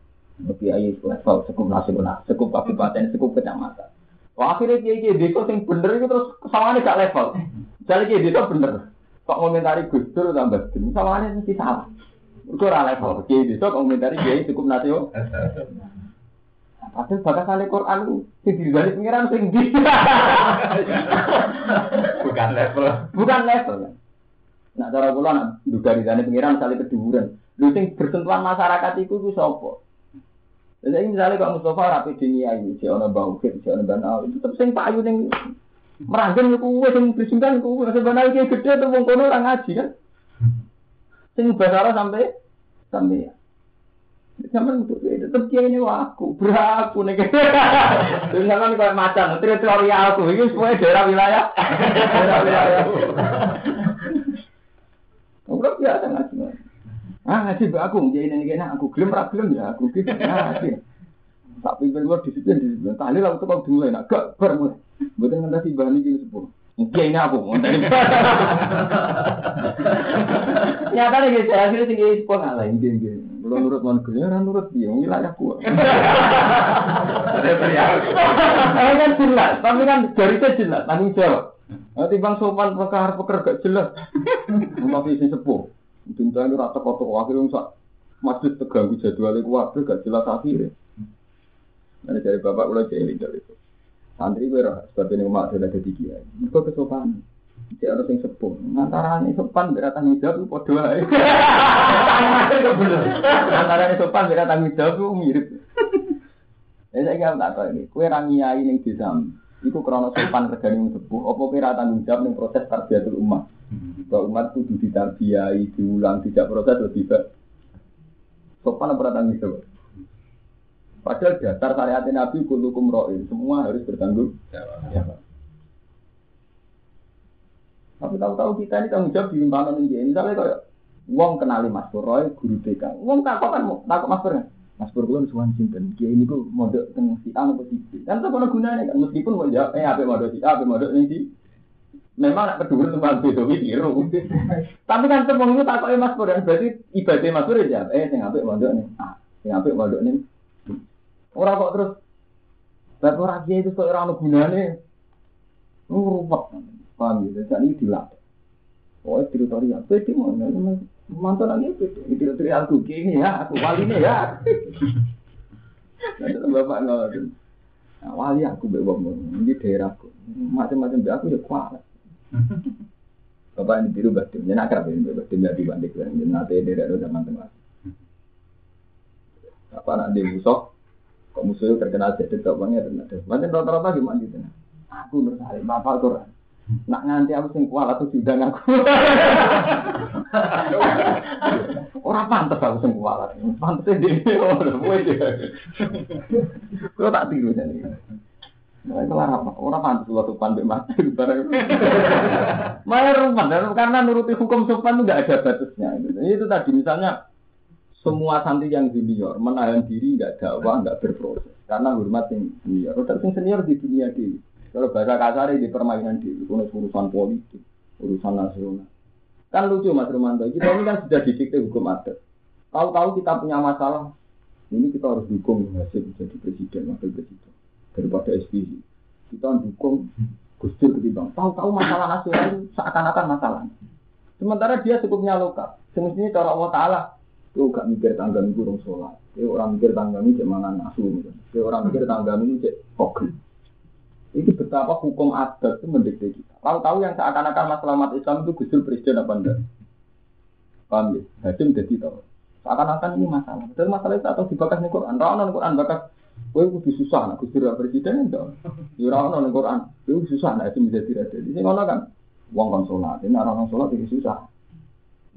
kiai level sekup nasional, sekup kabupaten, sekup kecamatan. Wah akhirnya kiai kiai desa sing bener itu terus kesalahannya gak level. Jadi kiai desa bener. Kok ngomentari Gus Dur tambah dem, kesalahannya mesti salah. Itu ora level. Kiai desa kok ngomentari kiai cukup nasional. Padahal bakas kali Quran itu sing dibalik pengiran sing di. Bukan level. Bukan level. Nah, cara kula nak duga di sana pengiran misalnya keduren. Lu sing bersentuhan masyarakat itu ku sapa? Jadi misalnya kalau Mustafa rapi dunia ini, si ono bau kit, si ono banal, itu tetap sing payu ning meranggen ku kuwe sing bersingkan ku kuwe sing banal iki gede wong kono ora ngaji kan. Sing basara sampai sampai ya. Sampai untuk tetap dia ini aku, beraku nih. Terus sampai kayak macan, teritorial aku, ini semua daerah wilayah, daerah wilayah. Enggak biasa ngaji. Ah ngaji mbak aku, jadi ini kena aku gelem ra gelem ya aku gitu ngaji. Tak pimpin luar disiplin disiplin. Tali lah tuh dimulai nak gak bar mulai. Betul nggak bahan ini sepuluh. Mungkin ini aku mau dari. Nyata nih guys, akhirnya tinggi sepuluh ngalah ini gini. Belum nurut mau kerja, orang nurut dia, wilayah gua. Eh kan jelas, tapi kan garisnya jelas, tanggung jawab. Nanti bang sopan perkara peker gak jelas. Rumah visi sepuh. Cinta ini rata kotor akhirnya sak masjid terganggu jadwalnya keluarga gak jelas akhirnya. Nanti dari bapak ulah jadi dari itu. Santri gue roh sebab ini umat sudah jadi kiai. Mereka kesopanan. Jadi harus yang sepuh. Antaranya sopan berat tanggung jawab itu podo aja. Antaranya sopan berat tanggung jawab itu mirip. Ya saya kira tak tahu ini. Kue rangiai ning desa. Iku krono sopan kerjane wong sepuh. Apa kira tanggung jawab ning proses tarbiyatul umat. Bahwa umat kudu ditarbiyai, diulang, tidak proses lebih baik. Sopan apa tanggung jawab? Padahal dasar syariat Nabi kulukum ro'in, semua harus bertanggung jawab. Tapi tahu-tahu kita ini tanggung jawab dilimpahkan ini. Misalnya kayak Wong kenali Mas Pur Roy, guru TK. Wong tak kan takut Mas Pur kan? Mas Pur kula suwan sinten? Kiai niku mondok teng si A apa si B. Kan tak ono gunane kan meskipun mau jawab eh ape mondok si A, ape mondok ning si Memang nak kedua tempat beda biru. Tapi kan semua itu takoke Mas Pur berarti ibadah Mas Pur ya eh sing apik mondok ning A, sing apik mondok ning B. Ora kok terus Bapak ora kiai itu kok ora ono gunane. Oh, ruwet. Paham ya? Jadi dilatih. Oh, teritorial. Pede mau mantu lagi pede. Teritorial aku gini ya, aku wali ini ya. Nanti bapak ngelakuin. Nah, wali aku bawa ini daerahku. Macam-macam aku ya kuat. Bapak ini biru batin, ini akrab ini batin jadi banding kan, jadi nanti dia ada zaman tengah. Apa nanti musuh, kok musuhnya terkenal jadi bapaknya ada. Macam rata-rata gimana gitu? Aku bersari, bapak tuh Nak nganti aku sing kuat atau sidang aku. Ora pantes aku sing dhewe ora kowe. Kok tak tiru jane. Nah, itu apa? Orang pantas lo sopan be mati karena nuruti hukum sopan itu nggak ada batasnya. Itu tadi misalnya semua santri yang junior menahan diri nggak dakwah nggak berproses karena hormat yang senior. Terus yang senior di dunia di kalau bahasa kasar di permainan di urusan politik, urusan nasional. Kan lucu Mas Romanto, kita ini kan sudah didikte hukum adat. Tahu-tahu kita punya masalah, ini kita harus dukung hasil jadi presiden, wakil presiden daripada SPY. Kita dukung Gus Dur ketimbang. Tahu-tahu masalah nasional itu seakan-akan masalah. Sementara dia cukupnya lokal. Semestinya cara Allah Taala itu gak mikir tangga ini kurang sholat. Dia orang mikir tangga ini cek mangan orang mikir tangga ini cek pogel. Ini betapa hukum adat itu mendikte kita. Lalu tahu yang seakan-akan masalah umat Islam itu gusur presiden apa enggak? Paham ya? Hadim jadi tahu. Seakan-akan ini masalah. Dan masalah itu atau dibakas nih Quran. Rana Quran bakas. Kowe kudu susah nak gusur presiden enggak. Ya ora ono Quran. Kowe susah nak itu menjadi raja. Di sini ngono kan. Wong kon sholat. Ini orang sholat itu susah.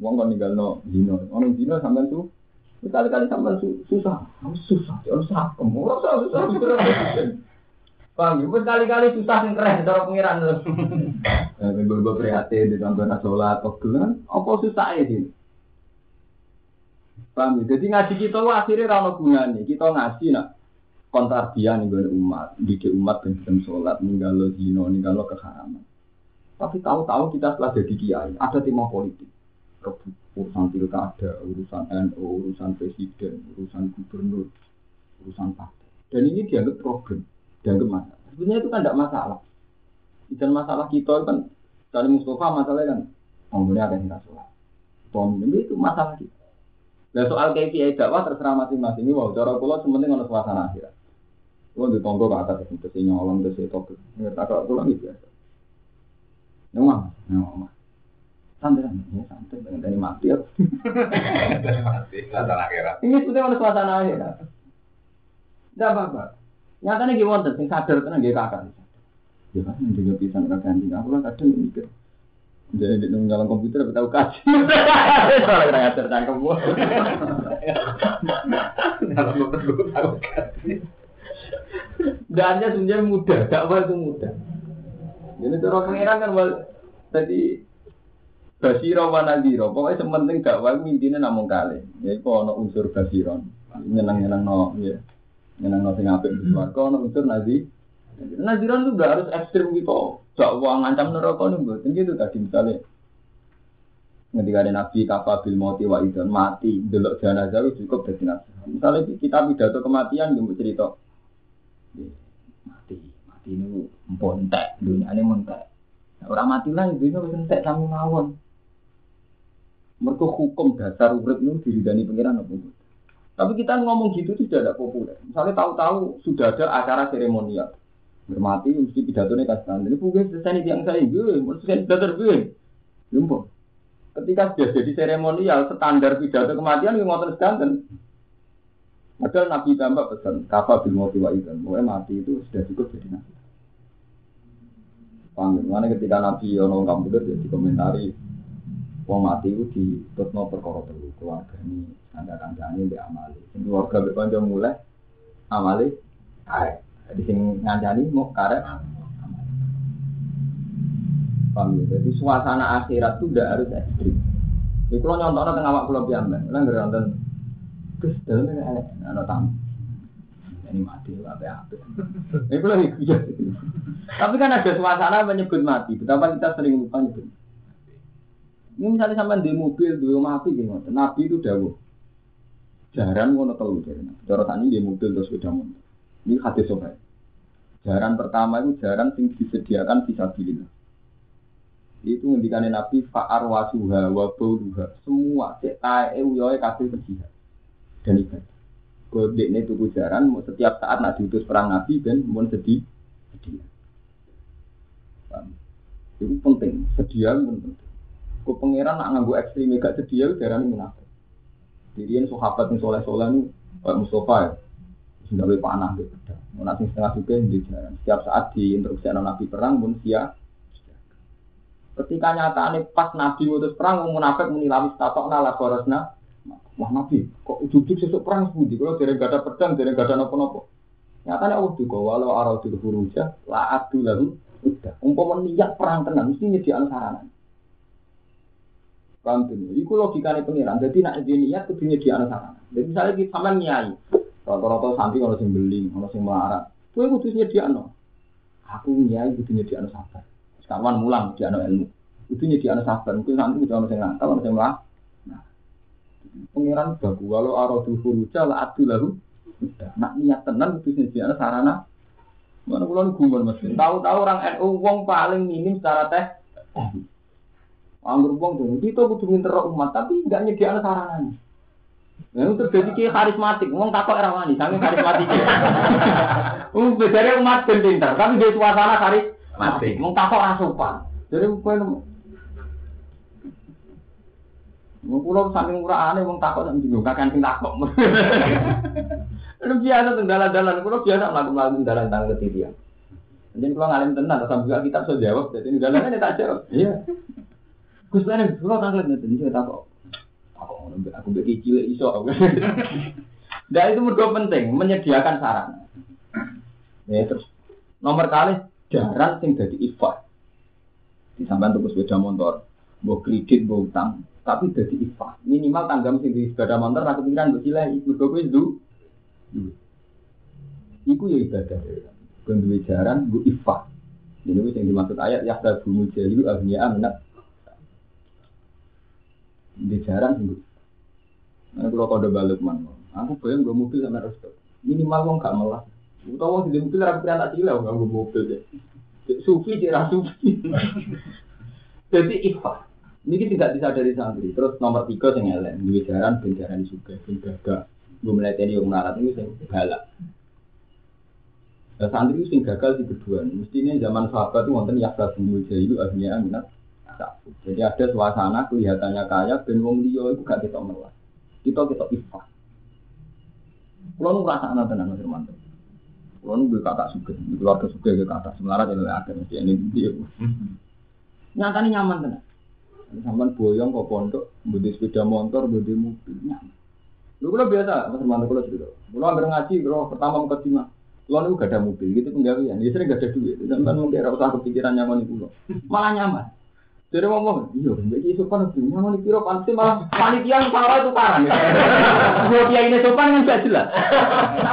Wong kon ninggalno zina. Ono zina sampean tuh Sekali-kali sampean susah. Susah. Ya susah. Ora susah. Susah. Susah. Paham ya? kali-kali susah sing keren cara pengiran lho. Eh gue prihatin di sampean sholat kok kan apa susah ya ini? Paham ya? Jadi ngaji kita akhirnya ra ono gunane. Kita ngaji nak kontarbian nih gue umat, didik umat dan sistem sholat, ninggal lo zino, ninggal lo keharaman. Tapi tahu-tahu kita setelah jadi kiai, ada tema politik. Urusan pilkada, urusan NU, urusan presiden, urusan gubernur, urusan partai. Dan ini dianggap problem dianggap masalah. Sebenarnya itu kan tidak masalah. Dan masalah kita kan dari Mustafa masalahnya kan ngomongnya ada yang sholat. Pemimpin itu masalah kita. Nah soal KPI dakwah terserah masing-masing. Ini wow, cara pulau sementing ada suasana akhirat. Kalau di tonggo ke atas itu sih nyolong ke situ ke. Ya tak kalau pulang itu biasa. Nyomong, nyomong. Santai, ya santai. Dengan dari mati ya. mati, suasana akhirat. Ini sebetulnya ada suasana akhirat. Tidak apa-apa. Nyatanya gimana wonten sing sadar tenan nggih kakak. Ya kan menjaga pisan kakak ganti. Aku lah kadang mikir. Jadi di dalam komputer tapi tahu kaji. Soalnya kira ngajar tangkap gua. Dalam komputer tahu kaji. Dannya sebenarnya mudah, dakwah itu mudah. Jadi cara pengiran kan tadi basiro wa nadiro. Pokoknya sementing dakwah intinya namun kali. Ya itu ono unsur basiron. Nyenang-nyenang no ya. Yang nang sing apik di swarga ono unsur nazi. Naziran itu gak harus ekstrim gitu. Gak uang ngancam neraka buat gitu tadi misalnya. Ketika ada nabi kafa bil mati wa idan mati delok jenazah itu cukup jadi nabi. Misalnya kita pidato kematian yang cerita. Mati, mati ini montek, dunia ini montek. Orang mati lah dunia wis entek sami mawon. Mereka hukum dasar urip itu diridani pengiran apa tapi kita ngomong gitu tidak ada populer. Misalnya tahu-tahu sudah ada acara seremonial. Bermati mesti nih kasih Ini bukan selesai yang saya gue, mesti saya pidato gue. Lumpur. Ketika sudah jadi seremonial, standar pidato kematian yang ngotot sedanten. Padahal Nabi tambah pesan, kafa bil mati wa. Mulai mati itu sudah cukup jadi nabi. Paham Mana ketika Nabi Yono Kamputer jadi komentari, wong mati itu di tutno perkara telu keluarga ini ada kancane di amali. Sing keluarga kanca mulai amali karet. Jadi sing ngancani mau karet Paham ya? Jadi suasana akhirat itu tidak harus ekstrim. Jadi kalau nyontohnya tengah waktu piambang, kalau nggak nonton, terus dalamnya ada ada tamu. Ini mati, apa apa. Ini kalau iya. Tapi kan ada suasana menyebut mati. Betapa kita sering lupa nyebut. Ini misalnya sampai di mobil, di rumah api, gitu. Nabi itu dawuh. Jarang ngono telu dari Cara tani di mobil terus sepeda motor. Ini hadis sobat. Jaran pertama itu jaran yang disediakan fisabilillah. Itu ngendikane Nabi fa'ar wasuha wa bauluha. Semua cek tae uyoe kabeh berjihad dan ibadah. Kodek ini tuku jaran, mau setiap saat nak diutus perang Nabi dan mau sedih, sedih. Itu penting, sedia itu penting. Kau pangeran nak nganggu ekstrim gak sedia jaran. Jadi ini sahabat yang soleh soleh ini kayak Mustafa ya, sudah lebih panah gitu. Mau nasi setengah juga di jaran. Setiap saat di instruksi Nabi perang pun siap. Ketika nyata pas Nabi ngutus perang, munafik menilawi statok nala korosna, Wah Nabi, kok ujung-ujung sesuk perang sebuti? Kalau gak ada pedang, gak ada nopo-nopo. Nyatanya Allah juga, walau arau di huruja, la adu lalu, udah. Umpama niat perang tenang, mesti nyediakan sarana. Paham tuh? Iku logikanya pengiran. Jadi nak dia niat kudu nyediakan sarana. Jadi misalnya kita sama nyai, rata-rata santri kalau sing beli, kalau sing melarat, kue kudu nyediakan. Aku nyai kudu nyediakan sabar. Sekarang mulang nyediakan ilmu. Kudu nyediakan sabar. Mungkin santri kudu ono sing ngangkal, ono sing melarat. Pengiran bagu walau aradu furuja la adu lalu nak niat tenan itu nyediakan sarana. Mana kulon gumun mas? Tahu-tahu orang NU wong paling minim secara teh. Anggur wong tuh kita kudu minta umat tapi nggak nyediakan sarana Nah, itu terjadi kayak karismatik, ngomong takut era wani, sangat karismatik. Um, bedanya umat ben pinter, tapi dia suasana karismatik, ngomong takut rasupan. Jadi, Mau pulau saking murahane wong takut sak dino kakan sing takut. Lu biasa teng dalan-dalan, pulau biasa mlaku-mlaku dalan tang ketitian. Jadi kalau ngalim tenan, atau juga kita bisa jawab, jadi dalannya tak jawab. Iya. Gus tanglet nanti ini saya takut. Aku aku bagi cilik iso. Dan itu mergo penting, menyediakan sarana. Ya terus nomor kali jaran sing jadi ifat. Disampean tuku sepeda motor, mbok kredit, mbok utang, tapi jadi ifah minimal tanggam sing di sepeda motor aku pikiran gue sila iku gue itu iku ya ibadah kan duwe jaran gue ifah ini wis yang dimaksud ayat ya ta bumi jahilu agniya aminat di jaran sing Nah, kalau kode balik man, aku bayang gue mobil sama resto. Minimal wong gak melas. Utawa di mobil rapi anak cilik nggak gue mobil deh. Sufi tidak sufi. Jadi ifah. Ini tidak bisa dari santri. Terus nomor tiga yang elek, dua jaran, ben jaran juga, ben gagal. Gue melatih yang melarat ini sing galak. Nah, santri itu sing gagal di kedua. Mestinya zaman sahabat itu wonten yaksa bumi itu akhirnya minat. Jadi ada suasana kelihatannya kaya, ben wong liya itu gak kita melas. Kita kita ifah. Kalau nu rasa anak tenan Mas Irmanto. Kalau nu kata suka, keluarga kata semelarat yang ada mesti ini dia. Nyatanya nyaman tenan. Sampai boyong kok pondok, budi sepeda motor, budi mobil, nyaman. Lu kalau biasa, mas Hermanto kalau gitu. Kalau ambil ngaji, kalau pertama mau ke Kalau lu gak ada mobil, gitu penggawean. Ya sering gak ada duit. Dan kan mungkin usah kepikiran nyaman itu loh. Malah nyaman. Jadi ngomong, iya, jadi sopan itu nyaman itu pasti malah panitia yang salah itu karang. Kalau dia ini sopan kan gak jelas.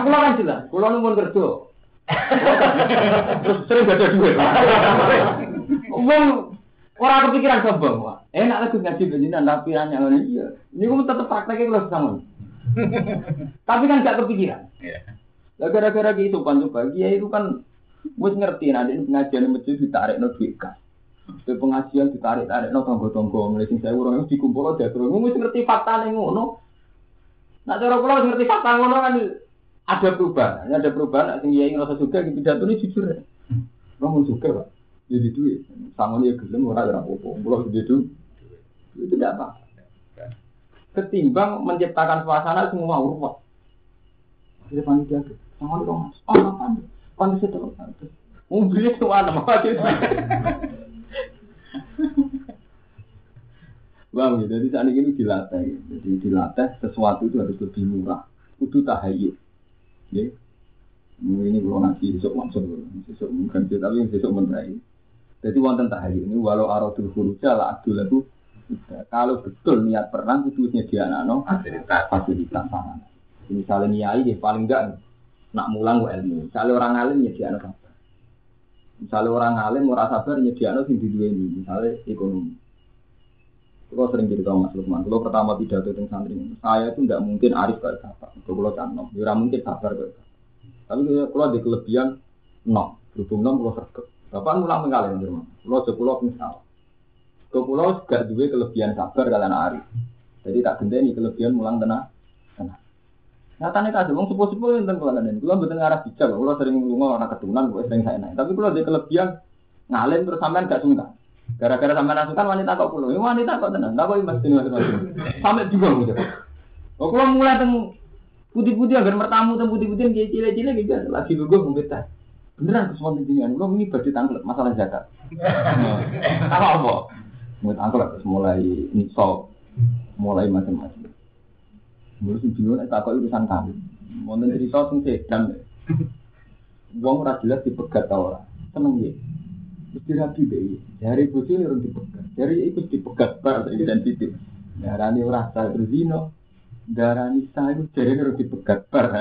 Aku kan jelas. Kalau lu mau kerja, terus sering gak ada duit. Wong Orang kepikiran sombong, wah. Enak lah ngaji bejinan tapi hanya ngene iya. Ini kamu tetap prakteknya kalau sama. Tapi kan gak kepikiran. Iya. Gara-gara gitu kan coba, dia itu kan wis ngerti nanti pengajian masjid ditarik no duit kas. Ke pengajian ditarik tarik no tonggo tonggo mulai sing saya urung dikumpul aja terus wis ngerti fakta nih ngono. Nah cara kalau ngerti fakta ngono kan ada perubahan, ada perubahan. Sing dia ngerasa juga pidato ini jujur. Kamu suka pak jadi duit. Sama dia gelem orang orang apa Pulau itu itu tidak apa. Ketimbang menciptakan suasana semua ruwet. Akhirnya panitia ke, sama dong, oh apa? Panitia itu, mobil itu mana? Bang, jadi saat ini dilatih, jadi dilatih sesuatu itu harus lebih murah. Kudu tahayul. Ya. Ini kalau nanti besok langsung, besok mungkin tapi besok menerai. Jadi wonten tahayul ini walau aradul khuruja la adul itu kalau betul niat perang itu dia anak fasilitas fasilitas sana. Misalnya niai ya paling enggak nak mulang ilmu. Misalnya orang alim ya dia anak sabar. Misalnya orang alim mau sabar ya dia anak sing ini. Misalnya ekonomi. Kalau sering jadi tahu Mas Lukman, kalau pertama pidato tentang santri saya itu tidak mungkin arif kayak apa. Kalau cantom, ya mungkin sabar kayak Tapi kalau di kelebihan, no. Berhubung nom sregep. Bapak mulang mengalih di rumah. Aja kula misal. Kula gak duwe kelebihan sabar kalian arif. Jadi tak genteni kelebihan mulang tenang. Tenang. Nyatane kadang wong sepuh-sepuh enten kula ngene. Kula mboten ngarah bijak, kula sering lunga ora keturunan, kula sering saya naik. Tapi kula ada kelebihan ngalim terus sampean gak sungkan. Gara-gara sampean asukan wanita kok kula. Ya wanita kok tenang. Tak kok imas dene macam-macam. Sampai bingung gitu. Oh, kula mulai teng putih-putih agar mertamu teng putih-putih kayak cilik-cilik gitu lagi lugu mungkin Beneran kesuwen jenengan. Kula ini badhe tangkel masalah zakat. Apa apa? Mungkin tangkel terus mulai nisab, mulai macam-macam. Sing bingung nek takok urusan kami. Wonten cerita sing sedan. Wong ora jelas dipegat ta ora. Seneng ya. Terus dirabi deh. Dari bocil orang dipegat. Dari ikut dipegat bar identitas. Darani ora sah berzino. Darani sah itu dari orang dipegat bar.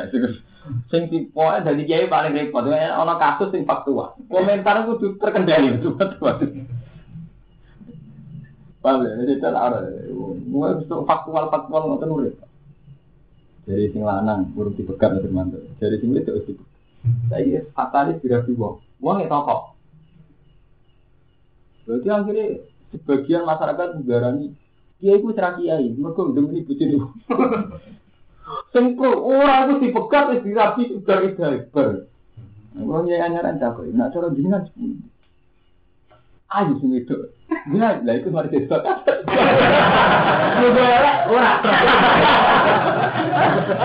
Sing tipe dari kiai paling repot. Ono kasus sing faktual. Komentar kudu terkendali. Paham ya? Jadi cara ada. Mulai faktual faktual ngoten urip. Dari sing lanang urung dipegat nanti mantu. Dari sing itu itu. Saya fatalis tidak wong. Wong itu kok. Berarti akhirnya sebagian masyarakat menggarani kiai itu cerah kiai, mereka udah bucin itu. Sengkul, orang itu dipegat, itu dirapi, sudah ibar. Kalau nyai anyaran cakap, nak cara jenengan Ayo sing itu. Ya, lah itu mari desok. Juga ora.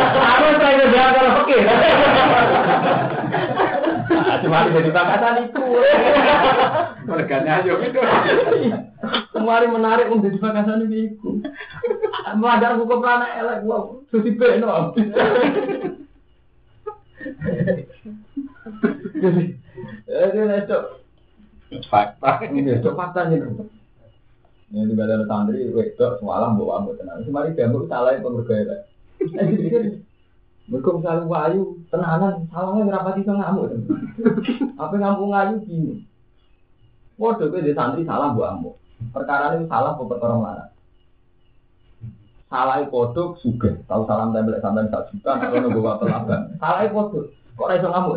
Aku saya dia kalau oke. Cuma jadi bakasan itu. Merganya aja gitu. Kemarin menarik untuk jadi bakasan itu. Mau ada hukum anak elek, wow, susi beno. Jadi, jadi itu Fakta. Ini itu fakta nih. Ini juga ada santri, wedok semalam bawa ambil tenang. Semari diambil salah yang pengergaya. Mereka misalnya wayu tenanan, salahnya berapa sih ngamuk? Apa ngamuk ngayu gini? Waduh, gue di santri salah buat amuk. Perkara ini salah perkara mana? Salah kodok suge, tahu salam tembel sampai satu juta, kalau nunggu apa laban. Salah kodok, kok raiso ngamuk?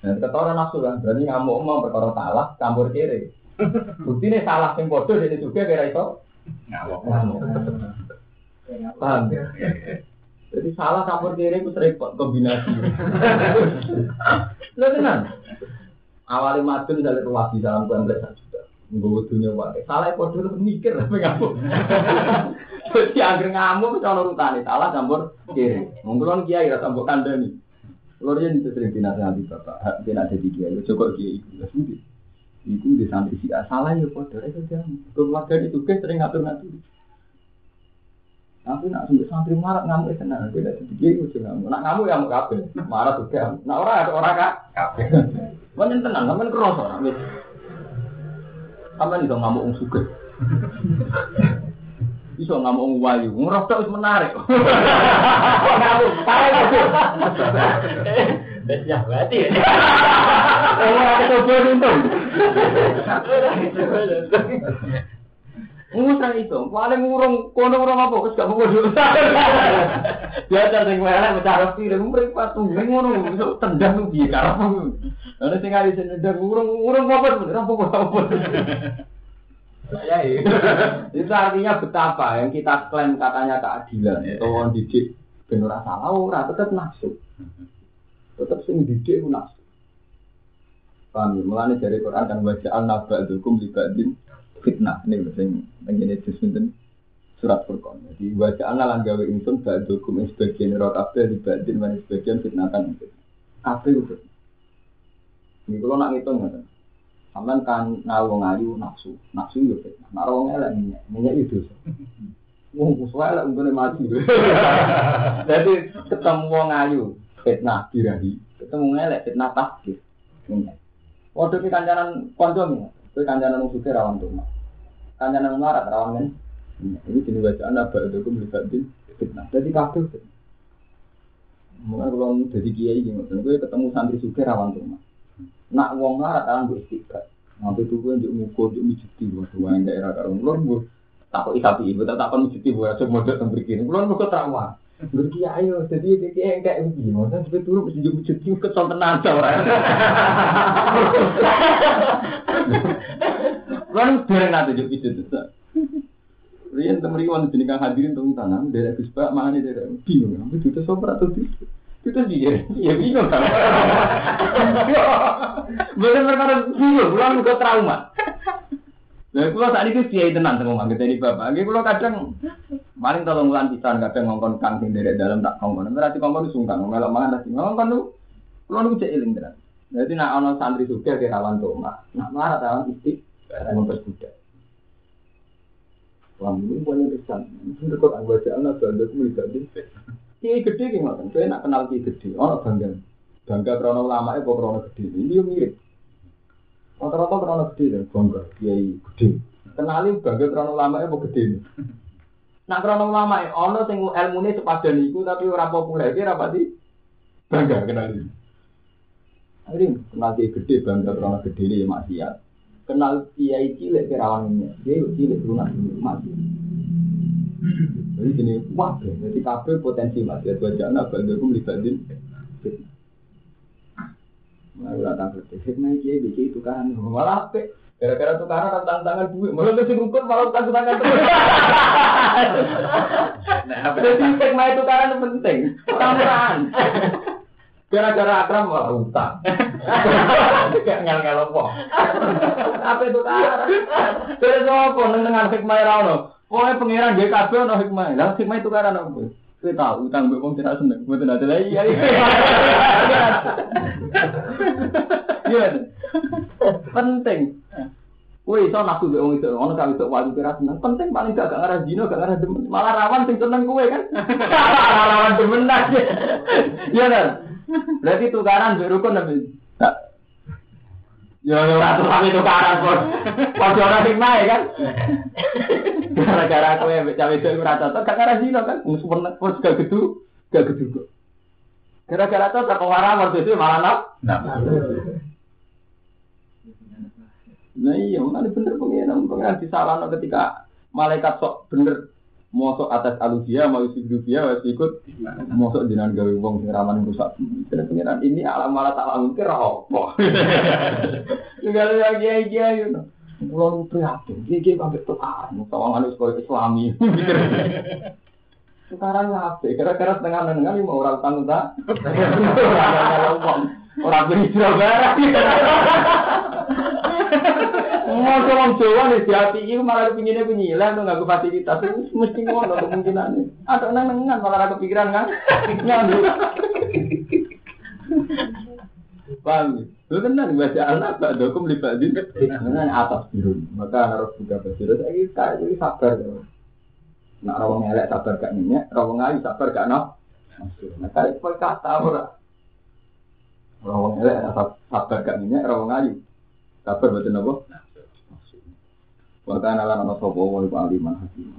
Nah, ketoran nafsu kan, berarti ngamuk mau perkara salah, campur kiri. Bukti ini salah sing bodoh jadi juga kira itu ngamuk. Paham? Jadi salah campur kiri itu repot kombinasi. Lo tenan. Awalnya madun dari ruwadi dalam kompleks juga. Gue dunia wae. Salah bodoh lu mikir tapi ngamuk. Jadi agar ngamuk kalau urutane salah campur kiri. Mungkin kiai rasa mbok kandani. Lor yang itu sering dinasihati bapak, hak dia ada di kiai, coba kiai itu, ya sudah. Itu di santri si salah ya kotor itu dia. Keluarga itu sering ngatur ngatur. Tapi nak sampai santri marah ngamuk itu nah, tidak sedikit itu ngamuk. Nak ngamuk ya mau kafe, marah juga. Nak orang ada orang kak, kafe. Mana tenang, kamu keros orang wis. Kamu itu ngamuk ung suge. Iso ngamuk ung wayu, ngerokok itu menarik. Ngamuk, parah itu. Ya berarti ya. Ora kecoba untung. Ngusang itu, paling ngurung, kono ngurung apa, kes gak mau dulu. Biasa sing melek bicara sih, dan ngurung patung, ngono, bisa tendang tuh biar karena. Ada sing hari sini dan ngurung, ngurung apa, bener apa apa. Ya, itu artinya betapa yang kita klaim katanya keadilan, atau didik benar salah, ora tetap nafsu. Tetap sing didik nafsu. Paham ya? Mulane dari Quran kan wajah an-naba dukum libadin fitnah. Ini sing ngene itu sinten surat Furqan. Jadi wajah an lan gawe ingsun ba'dukum sebagian ro kabeh libadin lan sebagian fitnah kan. Kabeh itu. Ini kalau nak ngitung ngoten. Sampeyan kan ngawu ngayu nafsu, nafsu yo fitnah. Nak wong minyak, minyak itu. Wong musuh elek untune mati. Jadi ketemu wong ayu fitnah birahi, ketemu elek fitnah takdir. Minyak. Waduh ki kancanan konco nih, itu kancanan musuh rawan rumah. Kancanan melarat rawan kan. Ini jenis bacaan apa itu kumulatif fitnah. Jadi kabel. Mulai kalau jadi kiai gitu, gue ketemu santri suka rawan rumah. Nak wong melarat rawan gue istiqat. Nanti tuh gue untuk mukul, untuk mijuti, waktu yang daerah karung lor gue takut isapi, gue tak takut mijuti, gue rasa modal tembikin. Gue gue terawang. Berarti ayo, jadi dia yang kayak begini, maksudnya sampai turun mesti jump cuci kesel tenan orang. Kan dereng nate juk itu tuh. Rian temen iki wonten jeneng hadirin teng tanah dari Gus Pak mana dari bingung. Itu itu sopra tuh itu dia, ya bingung kan. Bener perkara bingung, pulang juga trauma. Nah, kalau saat itu kiai tenan sama mangga dari bapak. Nggih kalau kadang paling tolong bulan pisan kadang ngongkon kang sing dari dalam tak ngongkon. Berarti ngongkon itu sungkan, melok mangan tadi ngongkon tuh. Kalau nu cek iling tenan. Jadi nak ono santri suka ke rawan toma. Nak marah rawan istik memperbudak. Wah, ini punya pesan. Ini kok anggota anak bandar mulai jadi. Kiai gede ki ngoten, saya nak kenal kiai gede, ono bangga. Bangga krono lama e krono gede. Ini mirip. Rata-rata krono gede dan bangga kiai gede. Kenali bangga krono lama e gede. Nak krono lama e ono sing ilmune sepadan iku tapi ora populer ki ora pati bangga kenali. Ini kenal kiai gede bangga krono gede ini maksiat. Kenal kiai cilik kerawannya, dia cilik lunak mati. Jadi gini, wah, jadi kabel potensi masih ada wajah anak bangga kum libatin. Lalu datang ke hikmah kiai bikin tukaran, malah apa? Gara-gara tukaran tentang tangan duit, malah kasih rukun malah tentang tangan duit. Jadi hikmah tukaran penting, tambahan. Gara-gara akram malah utang. Kayak ngel-ngel apa? Apa itu tukaran? Terus apa dengan hikmah rano? Pokoknya pengiran dia kabel no hikmah. Lah hikmah itu karena apa? Kita tahu utang gue pun tidak seneng. Gue tidak ada iya iya. Iya. Penting. Wih, so nafsu be wong itu, ono kali itu wajib kira seneng. Penting paling gak gak ngarah dino, gak ngarah demen. Malah rawan sing seneng kue kan. Rawan demen aja. Iya kan? Berarti tukaran be rukun tapi Ya ya ora tapi tukaran pun. Padha ora hikmah ya kan. Gara-gara aku yang cawe itu ora cocok, gak ngarah dino kan. Wong seneng, wong gak gedu, gak gedu kok. Gara-gara cocok kok warah waktu itu malah nap. Nah iya, mana bener pengiran, pengiran disalahno ketika malaikat sok bener mosok atas alusia, mau dia, mau ikut mosok jenengan gawe wong sing rawan rusak. Jadi pengiran ini alam malah tak lamun kira apa. Juga lagi lagi ayo. Kulo prihatin, iki sampai tukaran, sawangan sekolah Islami. Sekarang apa? Kira-kira setengah dengan lima orang utang tak? Orang beri barang. Mau orang Jawa nih di hati itu malah kepinginnya penyilan tuh nggak fasilitas itu mesti ngono kemungkinan Ada nang nengan malah ada kepikiran kan? Nyandu. Paham? Lu tenan baca anak tak dokum libatin dengan atas biru. Maka harus juga berbiru. Saya kayak jadi sabar. Nak rawang elek sabar gak minyak, rawang ayu sabar gak. Nah kalau itu kata ora. Rawang elek sabar gak minyak, rawang ayu. Sabar betul apa? Wa kana lana sapa wa hakim.